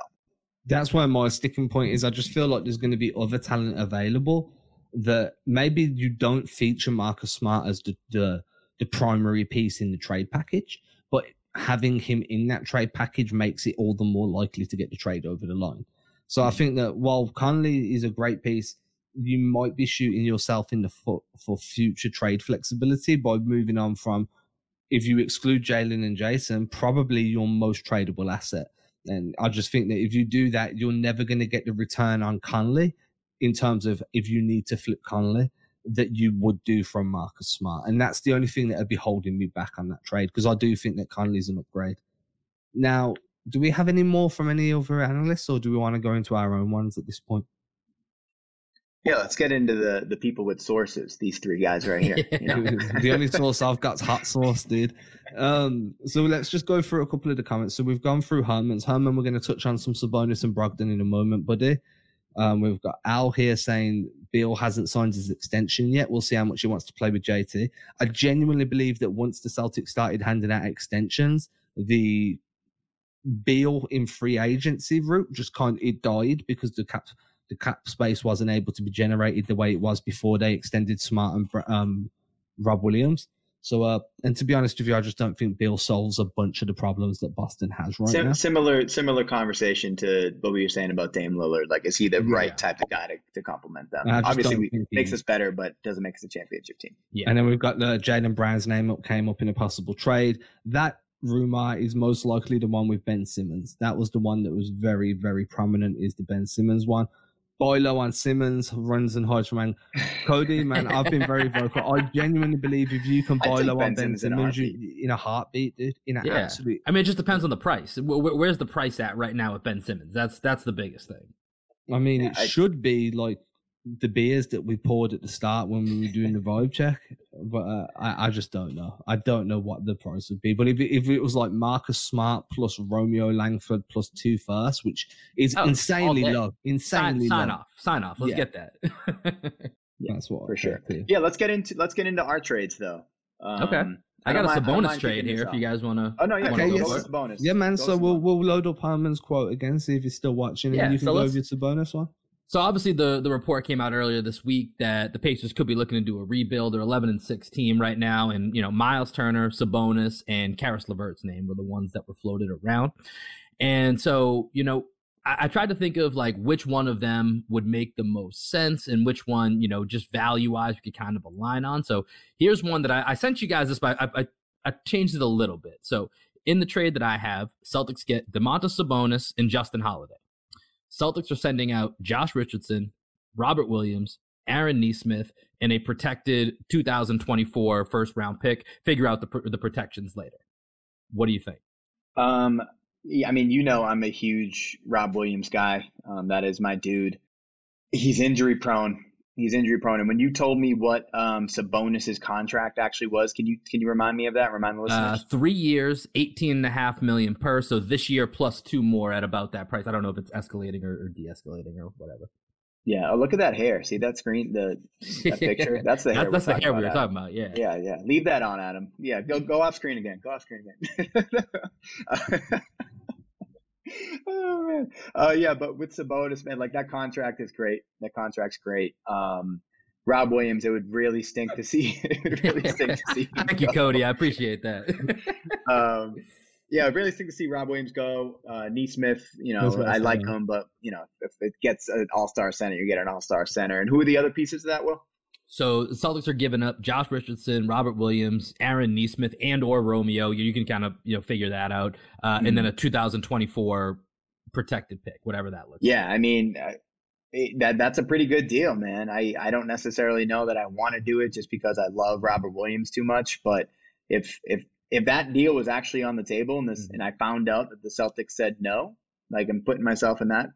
That's where my sticking point is. I just feel like there's going to be other talent available that maybe you don't feature Marcus Smart as the, the, the primary piece in the trade package, but having him in that trade package makes it all the more likely to get the trade over the line. So I hmm. think that while Conley is a great piece, you might be shooting yourself in the foot for future trade flexibility by moving on from, if you exclude Jaylen and Jayson, probably your most tradable asset. And I just think that if you do that, you're never going to get the return on Conley in terms of if you need to flip Conley that you would do from Marcus Smart. And that's the only thing that would be holding me back on that trade because I do think that Conley's an upgrade. Now, do we have any more from any other analysts or do we want to go into our own ones at this point? Yeah, let's get into the the people with sources. These three guys right here. You know? the only source I've got is hot sauce, dude. Um, so let's just go through a couple of the comments. So we've gone through Herman's. Herman, we're going to touch on some Sabonis and Brogdon in a moment, buddy. Um, we've got Al here saying Beal hasn't signed his extension yet. We'll see how much he wants to play with JT. I genuinely believe that once the Celtics started handing out extensions, the Beal in free agency route just kind of, it died because the cap the cap space wasn't able to be generated the way it was before they extended Smart and um, Rob Williams. So, uh, and to be honest with you, I just don't think Beal solves a bunch of the problems that Boston has right Sim- now. Similar, similar conversation to what we were saying about Dame Lillard. Like, is he the yeah. right type of guy to, to complement them? Obviously, we, makes us better, but doesn't make us a championship team. Yeah. And then we've got the Jaylen Brown's name up, came up in a possible trade. That rumor is most likely the one with Ben Simmons. That was the one that was very, very prominent. Is the Ben Simmons one? Boiler on Simmons runs and hides man. Cody, man, I've been very vocal. I genuinely believe if you can boiler on Ben Simmons in, in a heartbeat, dude, in an yeah. absolute. I mean, it just depends on the price. Where's the price at right now with Ben Simmons? That's that's the biggest thing. I mean, yeah, it I, should be like the beers that we poured at the start when we were doing the vibe check, but uh, I, I just don't know. I don't know what the price would be. But if it, if it was like Marcus Smart plus Romeo Langford plus two first, which is oh, insanely low, insanely sign, sign low. off, sign off. Let's yeah. get that. yeah, That's what for sure. Yeah, let's get into let's get into our trades though. Um, okay. I, got a bonus trade here if you guys want to. Oh no, yeah, okay, yes. bonus. Yeah, man. Go so we'll we'll load up Harmon's quote again, see if he's still watching, yeah, and you can so go over to bonus one. So obviously the the report came out earlier this week that the Pacers could be looking to do a rebuild. They're 11 and 6 team right now, and you know Miles Turner, Sabonis, and Caris LeVert's name were the ones that were floated around. And so you know I, I, tried to think of like which one of them would make the most sense and which one you know just value wise we could kind of align on. So here's one that I, I sent you guys this, but I, I, I changed it a little bit. So in the trade that I have, Celtics get Domantas Sabonis and Justin Holiday. Celtics are sending out Josh Richardson, Robert Williams, Aaron Nesmith, and a protected 2024 first round pick. Figure out the the protections later. What do you think? Um, yeah, I mean, you know, I'm a huge Rob Williams guy. Um, that is my dude. He's injury prone he's injury prone. And when you told me what um, Sabonis's contract actually was, can you can you remind me of that? Remind the listeners. Uh, three years, eighteen and a half million per. So this year plus two more at about that price. I don't know if it's escalating or, or de-escalating or whatever. Yeah. Oh, look at that hair. See that screen, the that picture. That's the hair. that's the hair we were Adam. talking about. Yeah. Yeah. Yeah. Leave that on, Adam. Yeah. Go go off screen again. Go off screen again. oh man. Uh, yeah, but with Sabonis, man, like that contract is great. That contract's great. Um, Rob Williams, it would really stink to see. it would really stink to see. Thank you, Cody. I appreciate that. um, yeah, it really stink to see Rob Williams go. Uh, Nesmith, you know, I like him, but you know, if it gets an All Star center, you get an All Star center. And who are the other pieces of that? Will? So the Celtics are giving up Josh Richardson, Robert Williams, Aaron Nesmith, and or Romeo. You, you can kind of you know figure that out, uh, mm-hmm. and then a 2024 protected pick, whatever that looks. Like. Yeah, like. I mean. Uh, that that's a pretty good deal, man. I, I don't necessarily know that I want to do it just because I love Robert Williams too much, but if if if that deal was actually on the table and this, mm-hmm. and I found out that the Celtics said no, like I'm putting myself in that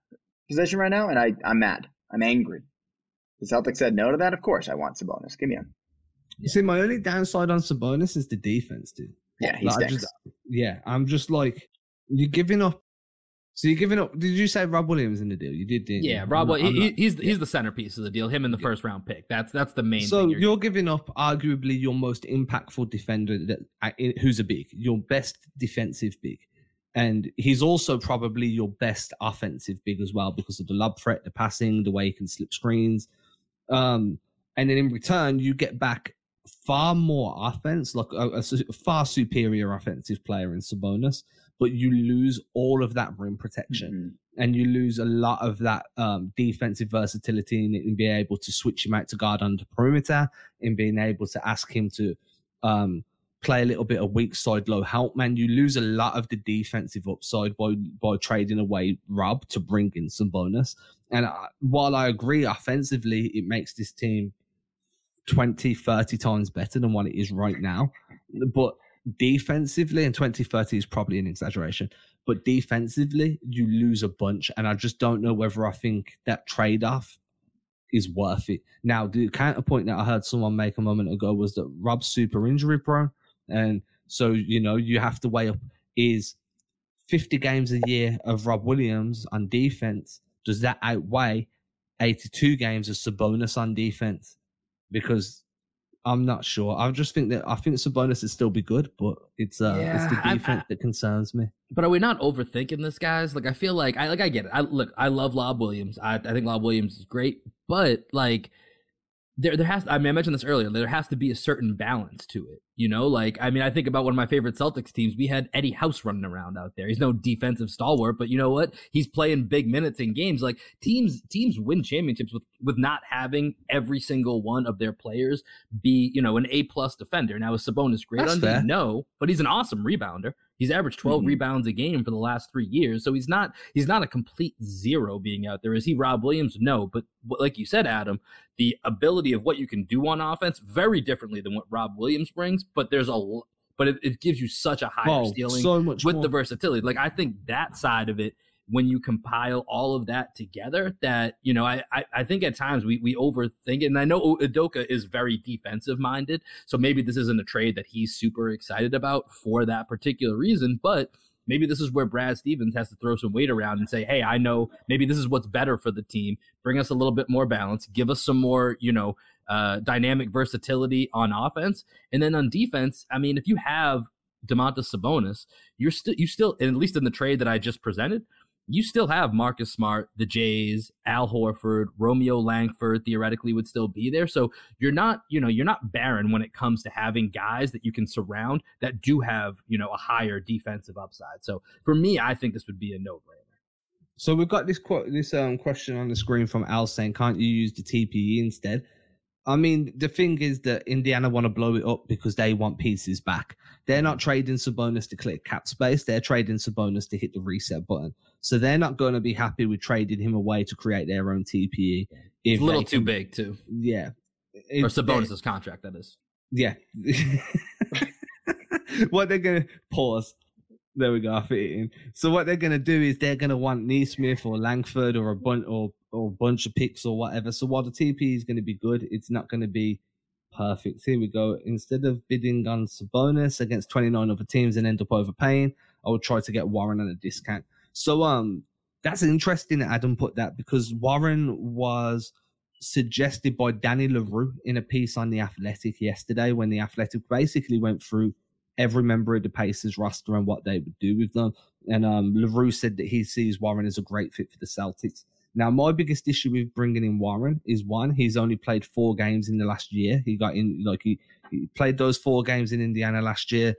position right now, and I I'm mad. I'm angry. The Celtics said no to that. Of course, I want Sabonis. Give me him. You see, my only downside on Sabonis is the defense, dude. Yeah, he's like, just, Yeah, I'm just like you're giving up. So you're giving up. Did you say Rob Williams in the deal? You did, didn't yeah, you? Rob. Not, he, he's he's the centerpiece of the deal. Him in the first round pick. That's that's the main. So you're, you're giving up arguably your most impactful defender that uh, who's a big, your best defensive big, and he's also probably your best offensive big as well because of the lob threat, the passing, the way he can slip screens. Um, and then in return, you get back far more offense, like a, a, far superior offensive player in Sabonis, but you lose all of that rim protection. Mm-hmm. And you lose a lot of that um, defensive versatility in, in, being able to switch him out to guard under perimeter, in being able to ask him to um, play a little bit of weak side low help man. You lose a lot of the defensive upside by by trading away Rob to bring in Sabonis. And uh, while I agree offensively, it makes this team 20, 30 times better than what it is right now. But defensively, and 2030 is probably an exaggeration, but defensively, you lose a bunch. And I just don't know whether I think that trade off is worth it. Now, the counterpoint that I heard someone make a moment ago was that Rob's super injury prone. And so, you know, you have to weigh up is 50 games a year of Rob Williams on defense, does that outweigh 82 games of Sabonis on defense? because I'm not sure. I just think that I think Sabonis would still be good, but it's uh yeah, it's the defense I, I, that concerns me. But are we not overthinking this, guys? Like I feel like I like I get it. I look, I love Lob Williams. I, I think Lob Williams is great, but like there there has I mean I mentioned this earlier, there has to be a certain balance to it. You know, like I mean, I think about one of my favorite Celtics teams. We had Eddie House running around out there. He's no defensive stalwart, but you know what? He's playing big minutes in games. Like teams, teams win championships with with not having every single one of their players be you know an A plus defender. Now is Sabonis great on No, but he's an awesome rebounder. He's averaged 12 mm-hmm. rebounds a game for the last three years, so he's not he's not a complete zero being out there. Is he Rob Williams? No, but like you said, Adam, the ability of what you can do on offense very differently than what Rob Williams brings but there's a but it, it gives you such a higher oh, ceiling so much with more. the versatility. Like I think that side of it, when you compile all of that together, that you know, I I, I think at times we we overthink it. And I know Udoka is very defensive minded, so maybe this isn't a trade that he's super excited about for that particular reason, but maybe this is where Brad Stevens has to throw some weight around and say, hey, I know maybe this is what's better for the team. Bring us a little bit more balance. Give us some more, you know, uh, dynamic versatility on offense. And then on defense, I mean, if you have Domantas Sabonis, you're still you still at least in the trade that I just presented, you still have Marcus Smart, the Jays, Al Horford, Romeo Langford theoretically would still be there. So you're not, you know, you're not barren when it comes to having guys that you can surround that do have, you know, a higher defensive upside. So for me, I think this would be a no-brainer. So we've got this quote, this um question on the screen from Al saying, "Can't you use the TPE instead?" I mean, the thing is that Indiana want to blow it up because they want pieces back. They're not trading Sabonis to clear cap space. They're trading Sabonis to hit the reset button. So they're not going to be happy with trading him away to create their own TPE. It's a little too can, big, too. Yeah. It, or Sabonis's contract, that is. Yeah. what they're going to pause. There we go. I fit it in. So what they're going to do is they're going to want Nesmith or Langford or a bunch or or bunch of picks or whatever. So while the TP is going to be good, it's not going to be perfect. Here we go. Instead of bidding on Sabonis against 29 other teams and end up overpaying, I would try to get Warren at a discount. So um, that's interesting that Adam put that because Warren was suggested by Danny LaRue in a piece on the Athletic yesterday when the Athletic basically went through every member of the Pacers roster and what they would do with them. And um, LaRue said that he sees Warren as a great fit for the Celtics. Now, my biggest issue with bringing in Warren is one, he's only played four games in the last year. He got in, like, he, he played those four games in Indiana last year,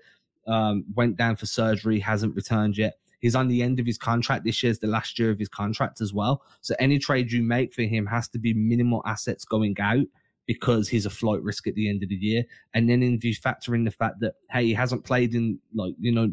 um, went down for surgery, hasn't returned yet. He's on the end of his contract. This year's the last year of his contract as well. So any trade you make for him has to be minimal assets going out because he's a flight risk at the end of the year. And then if you factor in the fact that, hey, he hasn't played in like, you know,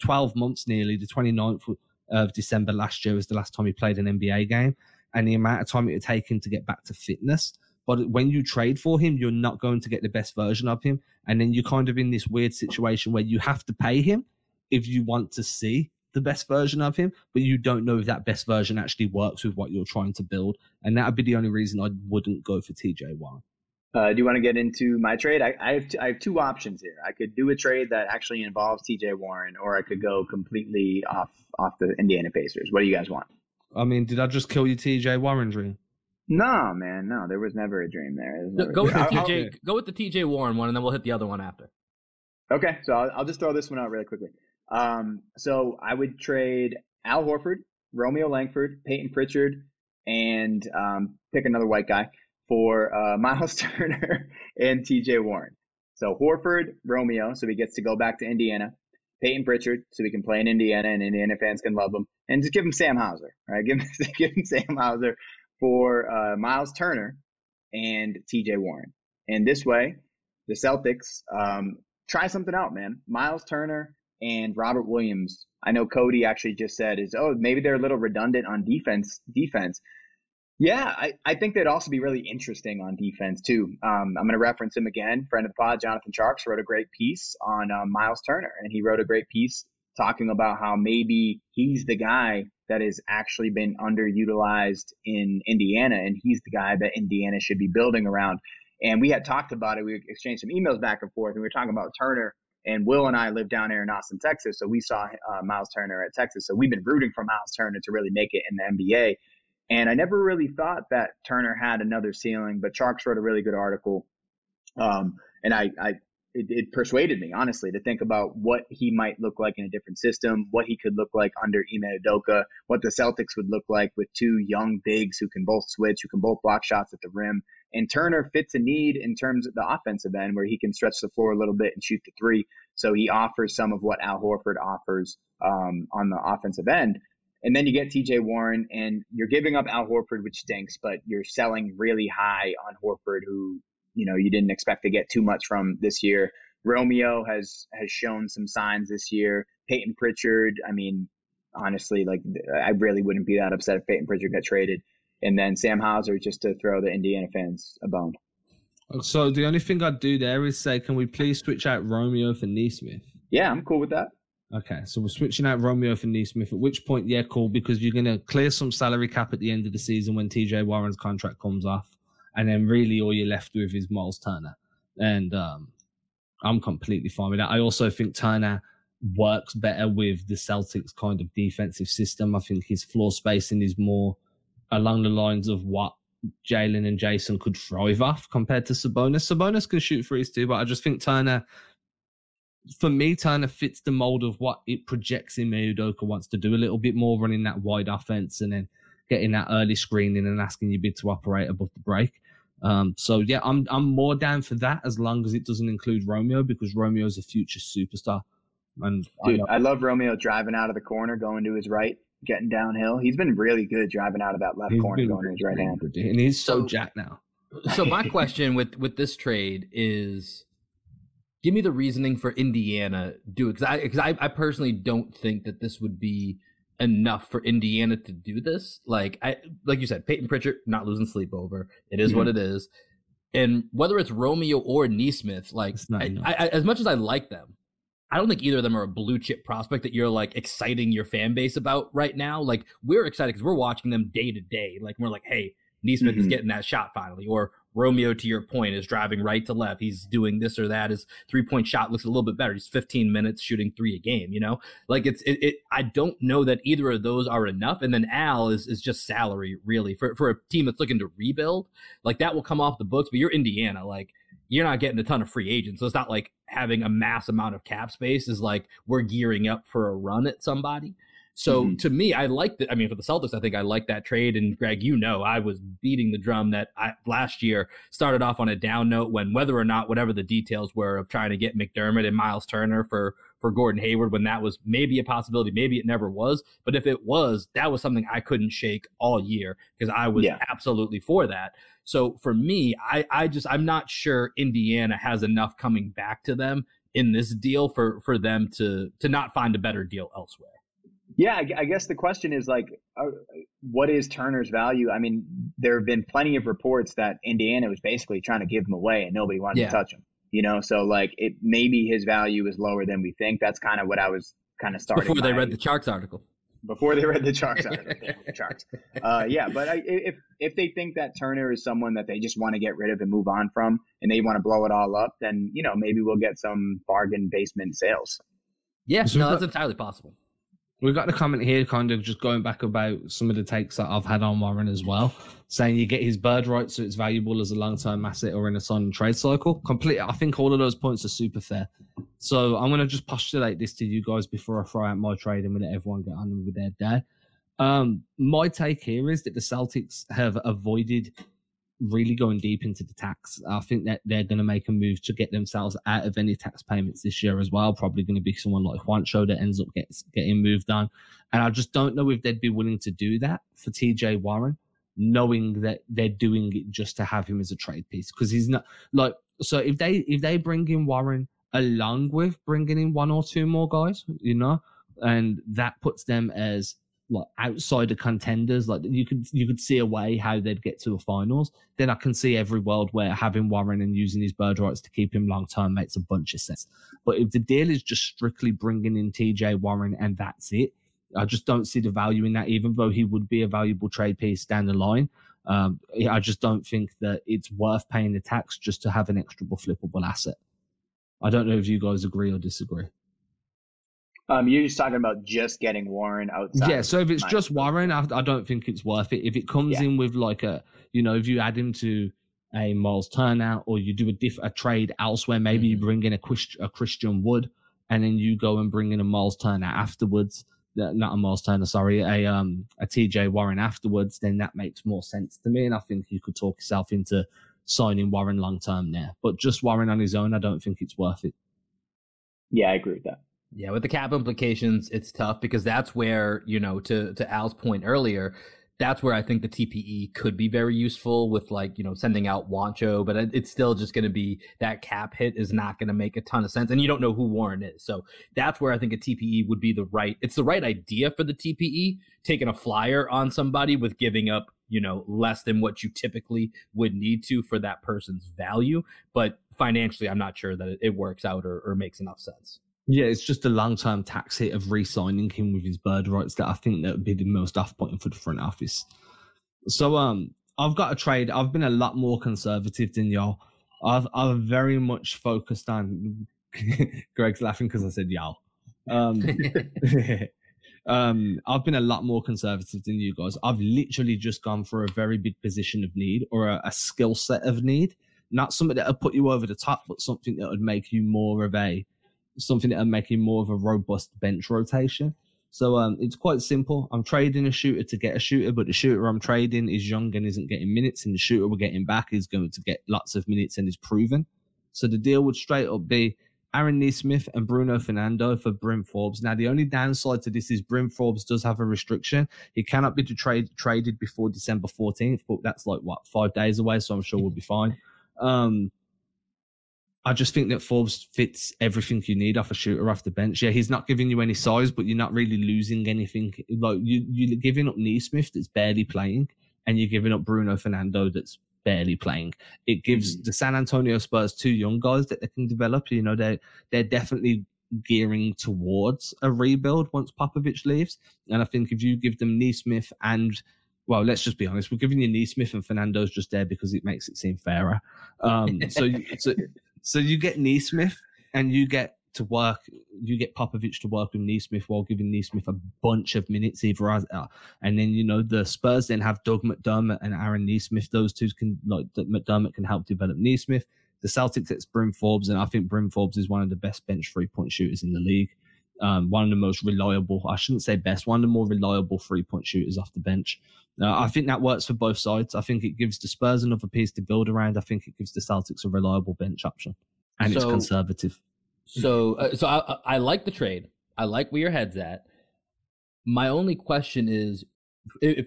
12 months nearly, the 29th of December last year was the last time he played an NBA game, and the amount of time it would take him to get back to fitness. But when you trade for him, you're not going to get the best version of him. And then you're kind of in this weird situation where you have to pay him if you want to see the best version of him, but you don't know if that best version actually works with what you're trying to build. And that would be the only reason I wouldn't go for TJ Warren. Uh, do you want to get into my trade? I, I, have t- I have two options here. I could do a trade that actually involves TJ Warren, or I could go completely off off the Indiana Pacers. What do you guys want? I mean, did I just kill your TJ Warren dream? No, man, no. There was never a dream there. Go with the TJ. Go with the TJ Warren one, and then we'll hit the other one after. Okay, so I'll, I'll just throw this one out really quickly. Um, so I would trade Al Horford, Romeo Langford, Payton Pritchard, and um, pick another white guy for uh, Miles Turner and TJ Warren. So Horford, Romeo, so he gets to go back to Indiana. Payton Pritchard, so he can play in Indiana and Indiana fans can love him. And just give him Sam Hauser, right? Give him, give him Sam Hauser for uh, Miles Turner and TJ Warren. And this way, the Celtics um, try something out, man. Miles Turner and Robert Williams. I know Cody actually just said is oh maybe they're a little redundant on defense defense. Yeah, I, I think they'd also be really interesting on defense too. Um, I'm going to reference him again. Friend of the pod, Jonathan Tjarks, wrote a great piece on uh, Miles Turner, and he wrote a great piece talking about how maybe he's the guy that has actually been underutilized in Indiana, and he's the guy that Indiana should be building around. And we had talked about it. We exchanged some emails back and forth, and we were talking about Turner. And Will and I live down here in Austin, Texas, so we saw uh, Miles Turner at Texas. So we've been rooting for Miles Turner to really make it in the NBA. And I never really thought that Turner had another ceiling, but Tjarks wrote a really good article. Um, and I, I it, it, persuaded me, honestly, to think about what he might look like in a different system, what he could look like under Ime Udoka, what the Celtics would look like with two young bigs who can both switch, who can both block shots at the rim. And Turner fits a need in terms of the offensive end where he can stretch the floor a little bit and shoot the three. So he offers some of what Al Horford offers um, on the offensive end. And then you get TJ Warren, and you're giving up Al Horford, which stinks, but you're selling really high on Horford, who you know you didn't expect to get too much from this year. Romeo has has shown some signs this year. Payton Pritchard, I mean, honestly, like I really wouldn't be that upset if Payton Pritchard got traded. And then Sam Hauser just to throw the Indiana fans a bone. Oh, so the only thing I'd do there is say, can we please switch out Romeo for Nesmith? Yeah, I'm cool with that. Okay, so we're switching out Romeo for Nesmith. At which point, yeah, cool, because you're going to clear some salary cap at the end of the season when TJ Warren's contract comes off, and then really all you're left with is Miles Turner, and um, I'm completely fine with that. I also think Turner works better with the Celtics kind of defensive system. I think his floor spacing is more along the lines of what Jaylen and Jayson could thrive off compared to Sabonis. Sabonis can shoot threes too, but I just think Turner for me, Turner fits the mold of what it projects Ime Udoka wants to do a little bit more, running that wide offense and then getting that early screening and asking your bid to operate above the break. Um, so yeah, I'm I'm more down for that as long as it doesn't include Romeo because Romeo is a future superstar. And Dude, I, I love Romeo driving out of the corner, going to his right, getting downhill. He's been really good driving out of that left corner, going to his right hand, and he's so, so jacked now. So my question with with this trade is give me the reasoning for Indiana do it because I because I, I personally don't think that this would be enough for Indiana to do this. Like I like you said, Payton Pritchard not losing sleep over. It is mm-hmm. what it is. And whether it's Romeo or Nesmith, like I, I, as much as I like them, I don't think either of them are a blue chip prospect that you're like exciting your fan base about right now. Like we're excited because we're watching them day to day. Like we're like, hey, Nesmith mm-hmm. is getting that shot finally, or Romeo, to your point, is driving right to left. He's doing this or that. His three point shot looks a little bit better. He's 15 minutes shooting three a game. You know, like it's it. it I don't know that either of those are enough. And then Al is is just salary really for for a team that's looking to rebuild. Like that will come off the books. But you're Indiana, like you're not getting a ton of free agents. So it's not like having a mass amount of cap space is like we're gearing up for a run at somebody. So mm-hmm. to me, I like that. I mean, for the Celtics, I think I like that trade. And Greg, you know, I was beating the drum that I last year started off on a down note when whether or not whatever the details were of trying to get McDermott and Miles Turner for for Gordon Hayward when that was maybe a possibility, maybe it never was. But if it was, that was something I couldn't shake all year because I was yeah. absolutely for that. So for me, I, I just I'm not sure Indiana has enough coming back to them in this deal for for them to to not find a better deal elsewhere. Yeah, I, guess the question is like, uh, what is Turner's value? I mean, there have been plenty of reports that Indiana was basically trying to give him away and nobody wanted yeah. to touch him. You know, so like it maybe his value is lower than we think. That's kind of what I was kind of starting before they read the Sharks article. Before they read the Sharks article, Sharks. Uh, yeah, but I, if if they think that Turner is someone that they just want to get rid of and move on from, and they want to blow it all up, then you know maybe we'll get some bargain basement sales. Yeah, no, that's entirely possible. We've got the comment here, kind of just going back about some of the takes that I've had on Warren as well, saying you get his bird right, so it's valuable as a long term asset or in a sign trade cycle. Complete. I think all of those points are super fair. So I'm going to just postulate this to you guys before I throw out my trade and we let everyone get on with their day. Um, my take here is that the Celtics have avoided really going deep into the tax. I think that they're going to make a move to get themselves out of any tax payments this year as well. Probably going to be someone like Juancho that ends up gets, getting moved on. And I just don't know if they'd be willing to do that for TJ Warren, knowing that they're doing it just to have him as a trade piece. Because he's not like, so if they, if they bring in Warren along with bringing in one or two more guys, you know, and that puts them as like outsider contenders, like you could you could see a way how they'd get to the finals. Then I can see every world where having Warren and using his bird rights to keep him long term makes a bunch of sense. But if the deal is just strictly bringing in TJ Warren and that's it, I just don't see the value in that. Even though he would be a valuable trade piece down the line, um, I just don't think that it's worth paying the tax just to have an extra flippable asset. I don't know if you guys agree or disagree. Um, you're just talking about just getting Warren outside. Yeah, so if it's just Warren, I, I, don't think it's worth it. If it comes yeah. in with like a, you know, if you add him to a Miles Turner or you do a diff a trade elsewhere, maybe mm-hmm. you bring in a, Christ, a Christian Wood and then you go and bring in a Miles Turner afterwards. Not a Miles Turner, sorry, a um a TJ Warren afterwards. Then that makes more sense to me, and I think you could talk yourself into signing Warren long term there. But just Warren on his own, I don't think it's worth it. Yeah, I agree with that. Yeah, with the cap implications, it's tough because that's where, you know, to to Al's point earlier, that's where I think the TPE could be very useful with like, you know, sending out Juancho, but it's still just going to be that cap hit is not going to make a ton of sense. And you don't know who Warren is. So that's where I think a TPE would be the right, it's the right idea for the TPE, taking a flyer on somebody with giving up, you know, less than what you typically would need to for that person's value. But financially, I'm not sure that it, works out or, or makes enough sense. Yeah, it's just a long term tax hit of re signing him with his bird rights that I think that would be the most off putting for the front office. So um I've got a trade. I've been a lot more conservative than y'all. I've I've very much focused on Greg's laughing because I said y'all. Um, um, I've been a lot more conservative than you guys. I've literally just gone for a very big position of need or a, a skill set of need. Not something that would put you over the top, but something that would make you more of a something that I'm making more of a robust bench rotation. So um, it's quite simple. I'm trading a shooter to get a shooter, but the shooter I'm trading is young and isn't getting minutes, and the shooter we're getting back is going to get lots of minutes and is proven. So the deal would straight up be Aaron Nesmith and Bruno Fernando for Bryn Forbes. Now the only downside to this is Bryn Forbes does have a restriction. He cannot be trade, traded before December 14th, but that's like what five days away, so I'm sure we'll be fine. Um, I just think that Forbes fits everything you need off a shooter off the bench. Yeah, he's not giving you any size, but you're not really losing anything. Like you, you're giving up Nesmith that's barely playing, and you're giving up Bruno Fernando that's barely playing. It gives mm. the San Antonio Spurs two young guys that they can develop. You know, they they're definitely gearing towards a rebuild once Popovich leaves. And I think if you give them Nesmith and well, let's just be honest, we're giving you Nesmith and Fernando's just there because it makes it seem fairer. Um, so, so so you get Nesmith and you get to work, you get Popovich to work with Nesmith while giving Nesmith a bunch of minutes either uh, and then you know the Spurs then have Doug McDermott and Aaron Nesmith. Those two can like McDermott can help develop Nesmith. The Celtics it's Bryn Forbes, and I think Bryn Forbes is one of the best bench three point shooters in the league. Um, one of the most reliable, I shouldn't say best, one of the more reliable three point shooters off the bench. Uh, I think that works for both sides. I think it gives the Spurs another piece to build around. I think it gives the Celtics a reliable bench option, and so, it's conservative. So, uh, so I, I like the trade. I like where your head's at. My only question is,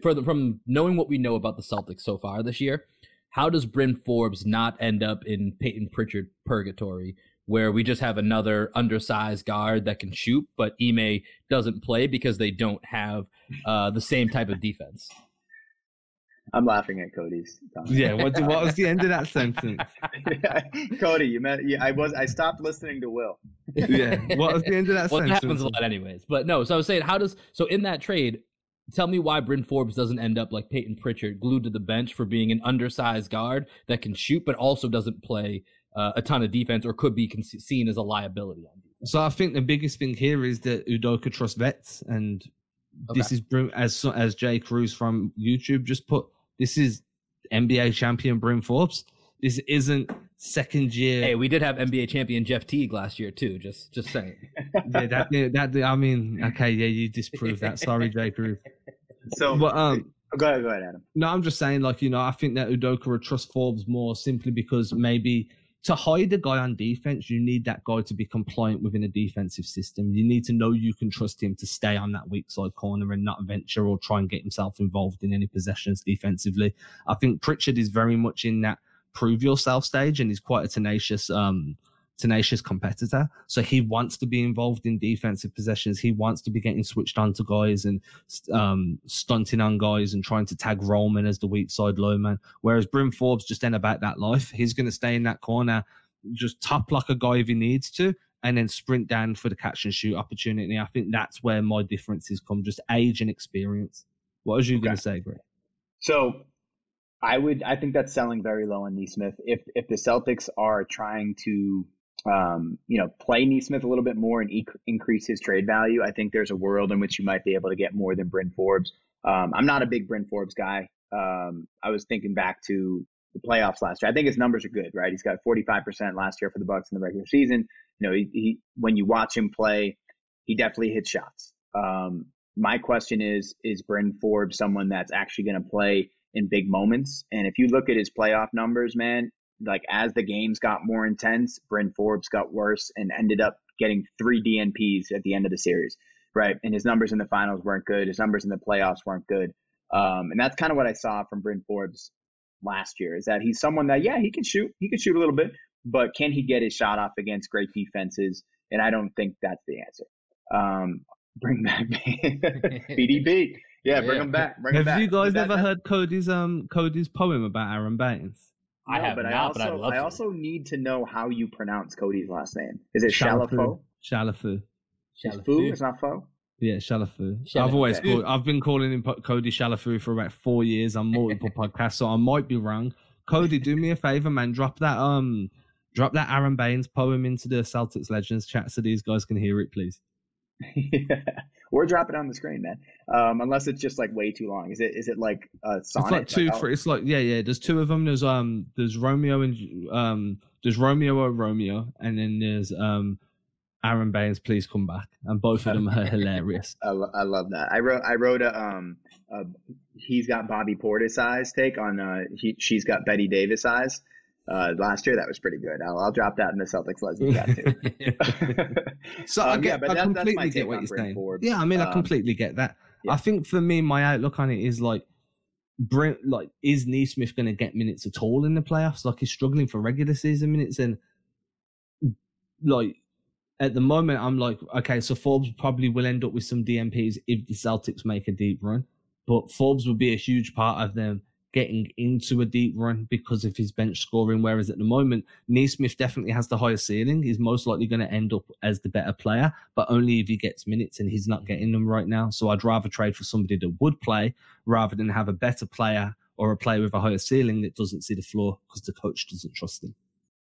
for the, from knowing what we know about the Celtics so far this year, how does Bryn Forbes not end up in Payton Pritchard purgatory where we just have another undersized guard that can shoot, but Ime doesn't play because they don't have uh, the same type of defense. I'm laughing at Cody's. Comment. Yeah, what, what was the end of that sentence? Cody, you meant yeah, I was I stopped listening to Will. yeah, what was the end of that well, sentence? happens a lot, anyways. But no, so I was saying, how does so in that trade? Tell me why Bryn Forbes doesn't end up like Payton Pritchard, glued to the bench for being an undersized guard that can shoot, but also doesn't play uh, a ton of defense or could be con- seen as a liability on defense. So I think the biggest thing here is that Udoka trusts vets, and okay. this is as as Jay Cruz from YouTube just put. This is NBA champion Bryn Forbes. This isn't second year. Hey, we did have NBA champion Jeff Teague last year too. Just just saying. yeah, that that I mean, okay, yeah, you disproved that. Sorry, Jay Cruz. So, but um, go ahead, go ahead, Adam. No, I'm just saying, like you know, I think that Udoka would trust Forbes more simply because maybe to hide a guy on defense, you need that guy to be compliant within a defensive system. You need to know you can trust him to stay on that weak side corner and not venture or try and get himself involved in any possessions defensively. I think Pritchard is very much in that prove yourself stage and he's quite a tenacious um tenacious competitor. So he wants to be involved in defensive possessions. He wants to be getting switched on to guys and um, stunting on guys and trying to tag Roman as the weak side low man. Whereas Bryn Forbes just ain't about that life. He's going to stay in that corner, just top like a guy if he needs to, and then sprint down for the catch and shoot opportunity. I think that's where my differences come, just age and experience. What was you okay. going to say, Greg? So I would I think that's selling very low on Nesmith. If if the Celtics are trying to um, you know, play Nesmith a little bit more and e- increase his trade value, I think there's a world in which you might be able to get more than Bryn Forbes. Um, I'm not a big Bryn Forbes guy. Um, I was thinking back to the playoffs last year. I think his numbers are good, right? He's got 45% last year for the Bucks in the regular season. You know, he, he when you watch him play, he definitely hits shots. Um, my question is, is Bryn Forbes someone that's actually going to play in big moments? And if you look at his playoff numbers, man, like as the games got more intense, Bryn Forbes got worse and ended up getting three DNPs at the end of the series, right? And his numbers in the finals weren't good. His numbers in the playoffs weren't good. Um, and that's kind of what I saw from Bryn Forbes last year is that he's someone that, yeah, he can shoot. He can shoot a little bit, but can he get his shot off against great defenses? And I don't think that's the answer. Um, bring back BDB. Yeah, bring yeah. him back. Bring Have him back. you guys ever heard Cody's um Cody's poem about Aron Baynes? I have but not, I also, but I love I also need to know how you pronounce Cody's last name. Is it Chalafu? Chalafu. Chalafu. It's not Fo. Yeah, Chalafu. I've always called, I've been calling him Cody Chalafu for about four years on multiple podcasts, so I might be wrong. Cody, do me a favor, man. Drop that um, drop that Aron Baynes poem into the Celtics Legends chat so these guys can hear it, please. yeah. Or drop it on the screen, man. Um, unless it's just like way too long. Is it? Is it like a sonnet? It's like two. Like, for, it's like yeah, yeah. There's two of them. There's um, there's Romeo and um, there's Romeo or Romeo, and then there's um, Aron Baynes, please come back, and both of them are hilarious. I, lo- I love that. I wrote I wrote a um, a, he's got Bobby Portis eyes take on uh, he, she's got Bette Davis eyes uh, last year. That was pretty good. I'll, I'll drop that in the Celtics Legends chat too. so um, I, get, yeah, I that, completely get what you're saying. Yeah, I mean, um, I completely get that. Yeah. I think for me, my outlook on it is like, Brent, like, is Nesmith going to get minutes at all in the playoffs? Like, he's struggling for regular season minutes, and like at the moment, I'm like, okay, so Forbes probably will end up with some DNPs if the Celtics make a deep run, but Forbes would be a huge part of them getting into a deep run because of his bench scoring. Whereas at the moment, Nesmith definitely has the higher ceiling. He's most likely going to end up as the better player, but only if he gets minutes and he's not getting them right now. So I'd rather trade for somebody that would play rather than have a better player or a player with a higher ceiling that doesn't see the floor because the coach doesn't trust him.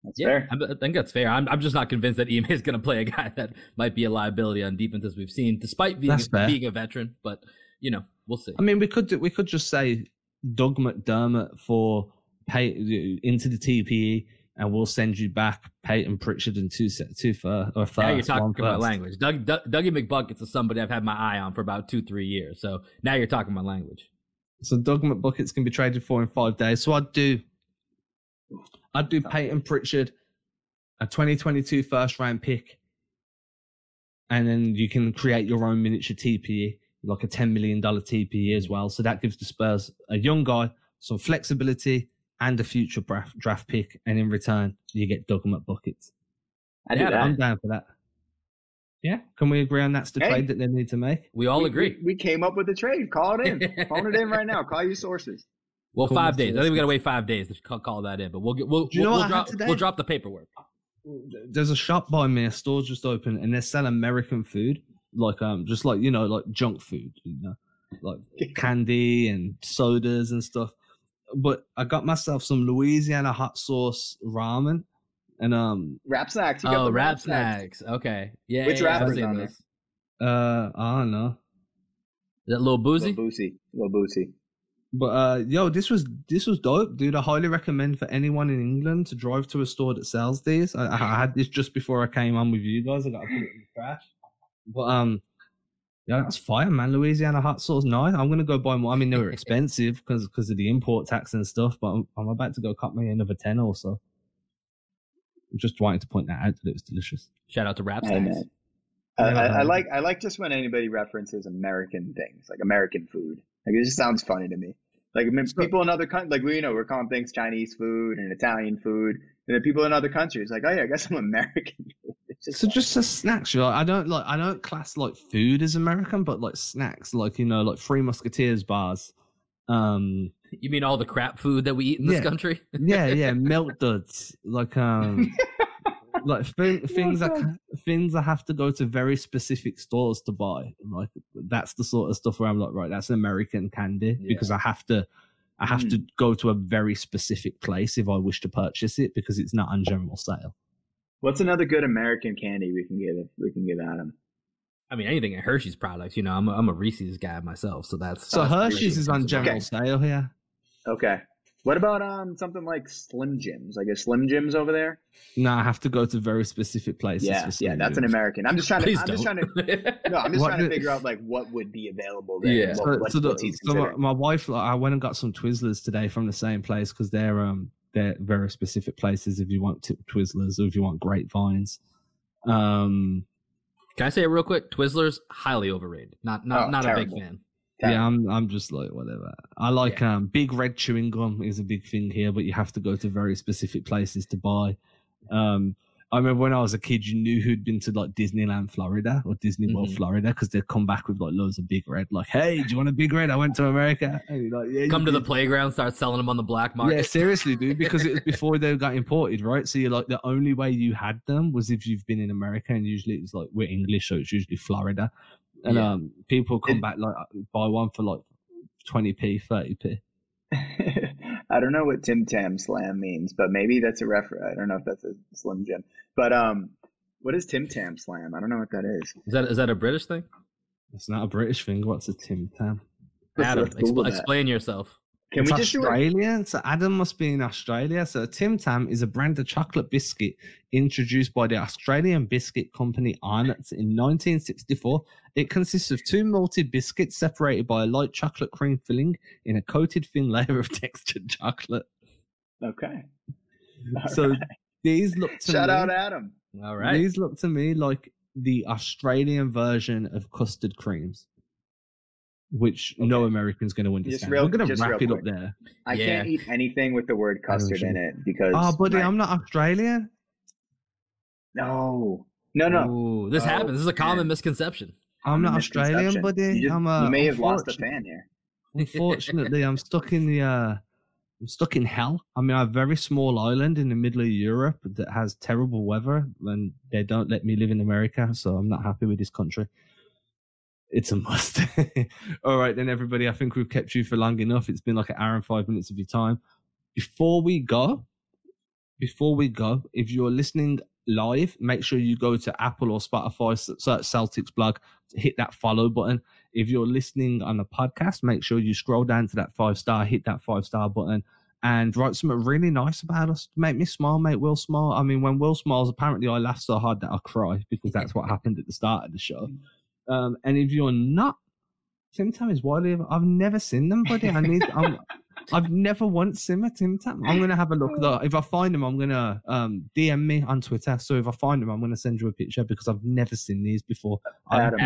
That's yeah, fair. I think that's fair. I'm, I'm just not convinced that Ime is going to play a guy that might be a liability on defense as we've seen, despite being, being a veteran. But you know, we'll see. I mean, we could do, we could just say Doug McDermott for pay into the TPE, and we'll send you back Payton Pritchard and two two for or first. Now you're talking about language. Doug, Doug, Dougie McBuckets is somebody I've had my eye on for about two three years. So now you're talking my language. So Doug McBuckets can be traded for in five days. So I'd do, I'd do Payton Pritchard, a 2022 first round pick, and then you can create your own miniature TPE like a $10 million TPE as well. So that gives the Spurs a young guy, some flexibility, and a future draft, draft pick. And in return, you get Doug McBuckets. I yeah, I'm down for that. Yeah, can we agree on that's the hey, trade that they need to make? We all we, agree. We, we, came up with the trade. Call it in. Phone it in right now. Call your sources. Well, Call five days. I think we got to wait five days to call, call that in, but we'll get we'll we'll, we'll drop we'll drop the paperwork. There's a shop by me. A store just opened, and they sell American food, like um, just like you know, like junk food, you know, like candy and sodas and stuff. But I got myself some Louisiana hot sauce ramen, and um, Rap snacks. You got oh, rap snacks. snacks. Okay, yeah. Which yeah, rappers on this? Uh, I don't know. Is that Lil Boosie? Lil Boosie. Lil Boosie. But uh, yo, this was this was dope, dude. I highly recommend for anyone in England to drive to a store that sells these. I, I had this just before I came on with you guys. I got to put it in the trash. But um, yeah, that's fire, man. Louisiana hot sauce, nice. I'm gonna go buy more. I mean, they were expensive because because of the import tax and stuff. But I'm, I'm about to go cut me another ten or so. I'm just wanting to point that out that it was delicious. Shout out to Rap Snacks. I, I, I, like I like just when anybody references American things, like American food. Like it just sounds funny to me. Like I mean, people in other countries, like we you know we're calling things Chinese food and Italian food, and then people in other countries like, oh yeah, I guess I'm American. just so just a snacks, you know, I don't like I don't class like food as American, but like snacks, like you know, like Three Musketeers bars. Um, you mean all the crap food that we eat in this yeah, country? yeah, yeah, milk duds, like um, like th- things that things I have to go to very specific stores to buy. Like that's the sort of stuff where I'm like, right, that's American candy yeah. because I have to. I have mm. to go to a very specific place if I wish to purchase it because it's not on general sale. What's another good American candy we can give we can give Adam? I mean, anything in Hershey's products. You know, I'm a, I'm a Reese's guy myself, so that's so that's Hershey's is on general okay. sale here. Okay. What about um something like Slim Jims? Like a Slim Jims over there? No, I have to go to very specific places. Yeah, yeah, that's an American. I'm just trying to. Please I'm don't. just trying to. No, I'm just what trying to figure out like what would be available there. Yeah. What, so, so, the, so my, my, wife, like, I went and got some Twizzlers today from the same place because they're um they're very specific places. If you want t- Twizzlers or if you want grapevines, um, can I say it real quick? Twizzlers highly overrated. Not not oh, not terrible. a big fan. Yeah, I'm I'm just like whatever. I like yeah. um big red chewing gum is a big thing here, but you have to go to very specific places to buy. Um I remember when I was a kid, you knew who'd been to like Disneyland, Florida, or Disney World, mm-hmm. Florida, because they'd come back with like loads of big red. Like, hey, do you want a big red? I went to America. Like, yeah, come to did. the playground, start selling them on the black market. Yeah, seriously, dude, because it was before they got imported, right? So you're like, the only way you had them was if you've been in America, and usually it's like we're English, so it's usually Florida and yeah. um, people come it, back like buy one for like twenty p, thirty p. I don't know what Tim Tam Slam means, but maybe that's a reference. I don't know if that's a Slim Jim, but um, what is Tim Tam Slam? I don't know what that is. Is that is that a British thing? It's not a British thing. What's a Tim Tam? Adam, expl- explain yourself. Can it's we just Australian? So Adam must be in Australia. So Tim Tam is a brand of chocolate biscuit introduced by the Australian biscuit company Arnott's in 1964. It consists of two malted biscuits separated by a light chocolate cream filling in a coated thin layer of textured chocolate. Okay. All so right. these look to Shout me, out Adam. All right. These look to me like the Australian version of custard creams which okay. no American's going to understand. Real, We're going to wrap it up there. I yeah. can't eat anything with the word custard in it because. Oh, buddy, my... I'm not Australian. No, no, no. Ooh, this oh, happens. This is a common man. misconception. I'm not Australian, buddy. You, just, I'm a, you may have lost a fan here. Unfortunately, I'm stuck in the. Uh, I'm stuck in hell. I mean, I have a very small island in the middle of Europe that has terrible weather, and they don't let me live in America, so I'm not happy with this country it's a must. All right, then, everybody. I think we've kept you for long enough. It's been like an hour and five minutes of your time. Before we go, before we go, if you're listening live, make sure you go to Apple or Spotify, search Celtics blog, hit that follow button. If you're listening on a podcast, make sure you scroll down to that five star, hit that five star button, and write something really nice about us. Make me smile, make Will smile. I mean, when Will smiles, apparently I laugh so hard that I cry because that's what happened at the start of the show. Mm. Um, and if you're not, Tim Tam is widely. I've never seen them, buddy. I need. I'm, I've never once seen a Tim Tam. I'm gonna have a look. Though. If I find them, I'm gonna um, DM me on Twitter. So if I find them, I'm gonna send you a picture because I've never seen these before. Adam,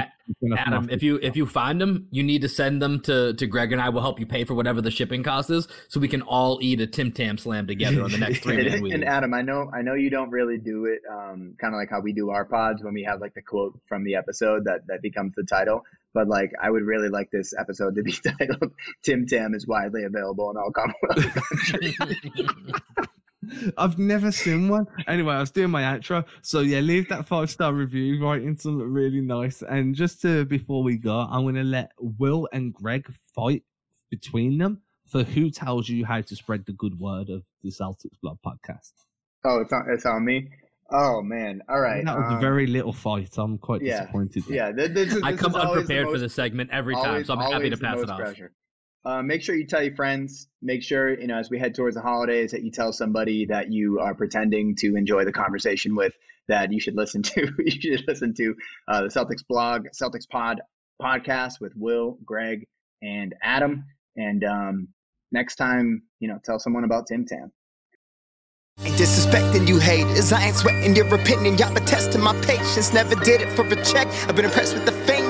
Adam if you if you find them, you need to send them to to Greg and I will help you pay for whatever the shipping cost is, so we can all eat a Tim Tam slam together on the next three and, and Adam, I know I know you don't really do it, um, kind of like how we do our pods when we have like the quote from the episode that that becomes the title. But like, I would really like this episode to be titled "Tim Tam is widely available in all Commonwealth countries." I've never seen one. Anyway, I was doing my outro. So yeah, leave that five star review, write in something really nice. And just to before we go, I'm gonna let Will and Greg fight between them for who tells you how to spread the good word of the Celtics Blog podcast. Oh, it's on it's on me. Oh man! All right, that was um, a very little fight. I'm quite yeah, disappointed. Yeah, this, this, I come unprepared for this segment every time, always, so I'm happy to pass it off. Pressure. Uh, make sure you tell your friends. Make sure, you know, as we head towards the holidays, that you tell somebody that you are pretending to enjoy the conversation with that you should listen to. you should listen to uh, the Celtics blog, Celtics Pod podcast with Will, Greg, and Adam. And um, next time, you know, tell someone about Tim Tam. Ain't disrespecting you haters, I ain't sweating your opinion. Y'all been testing my patience, never did it for a check. I've been impressed with the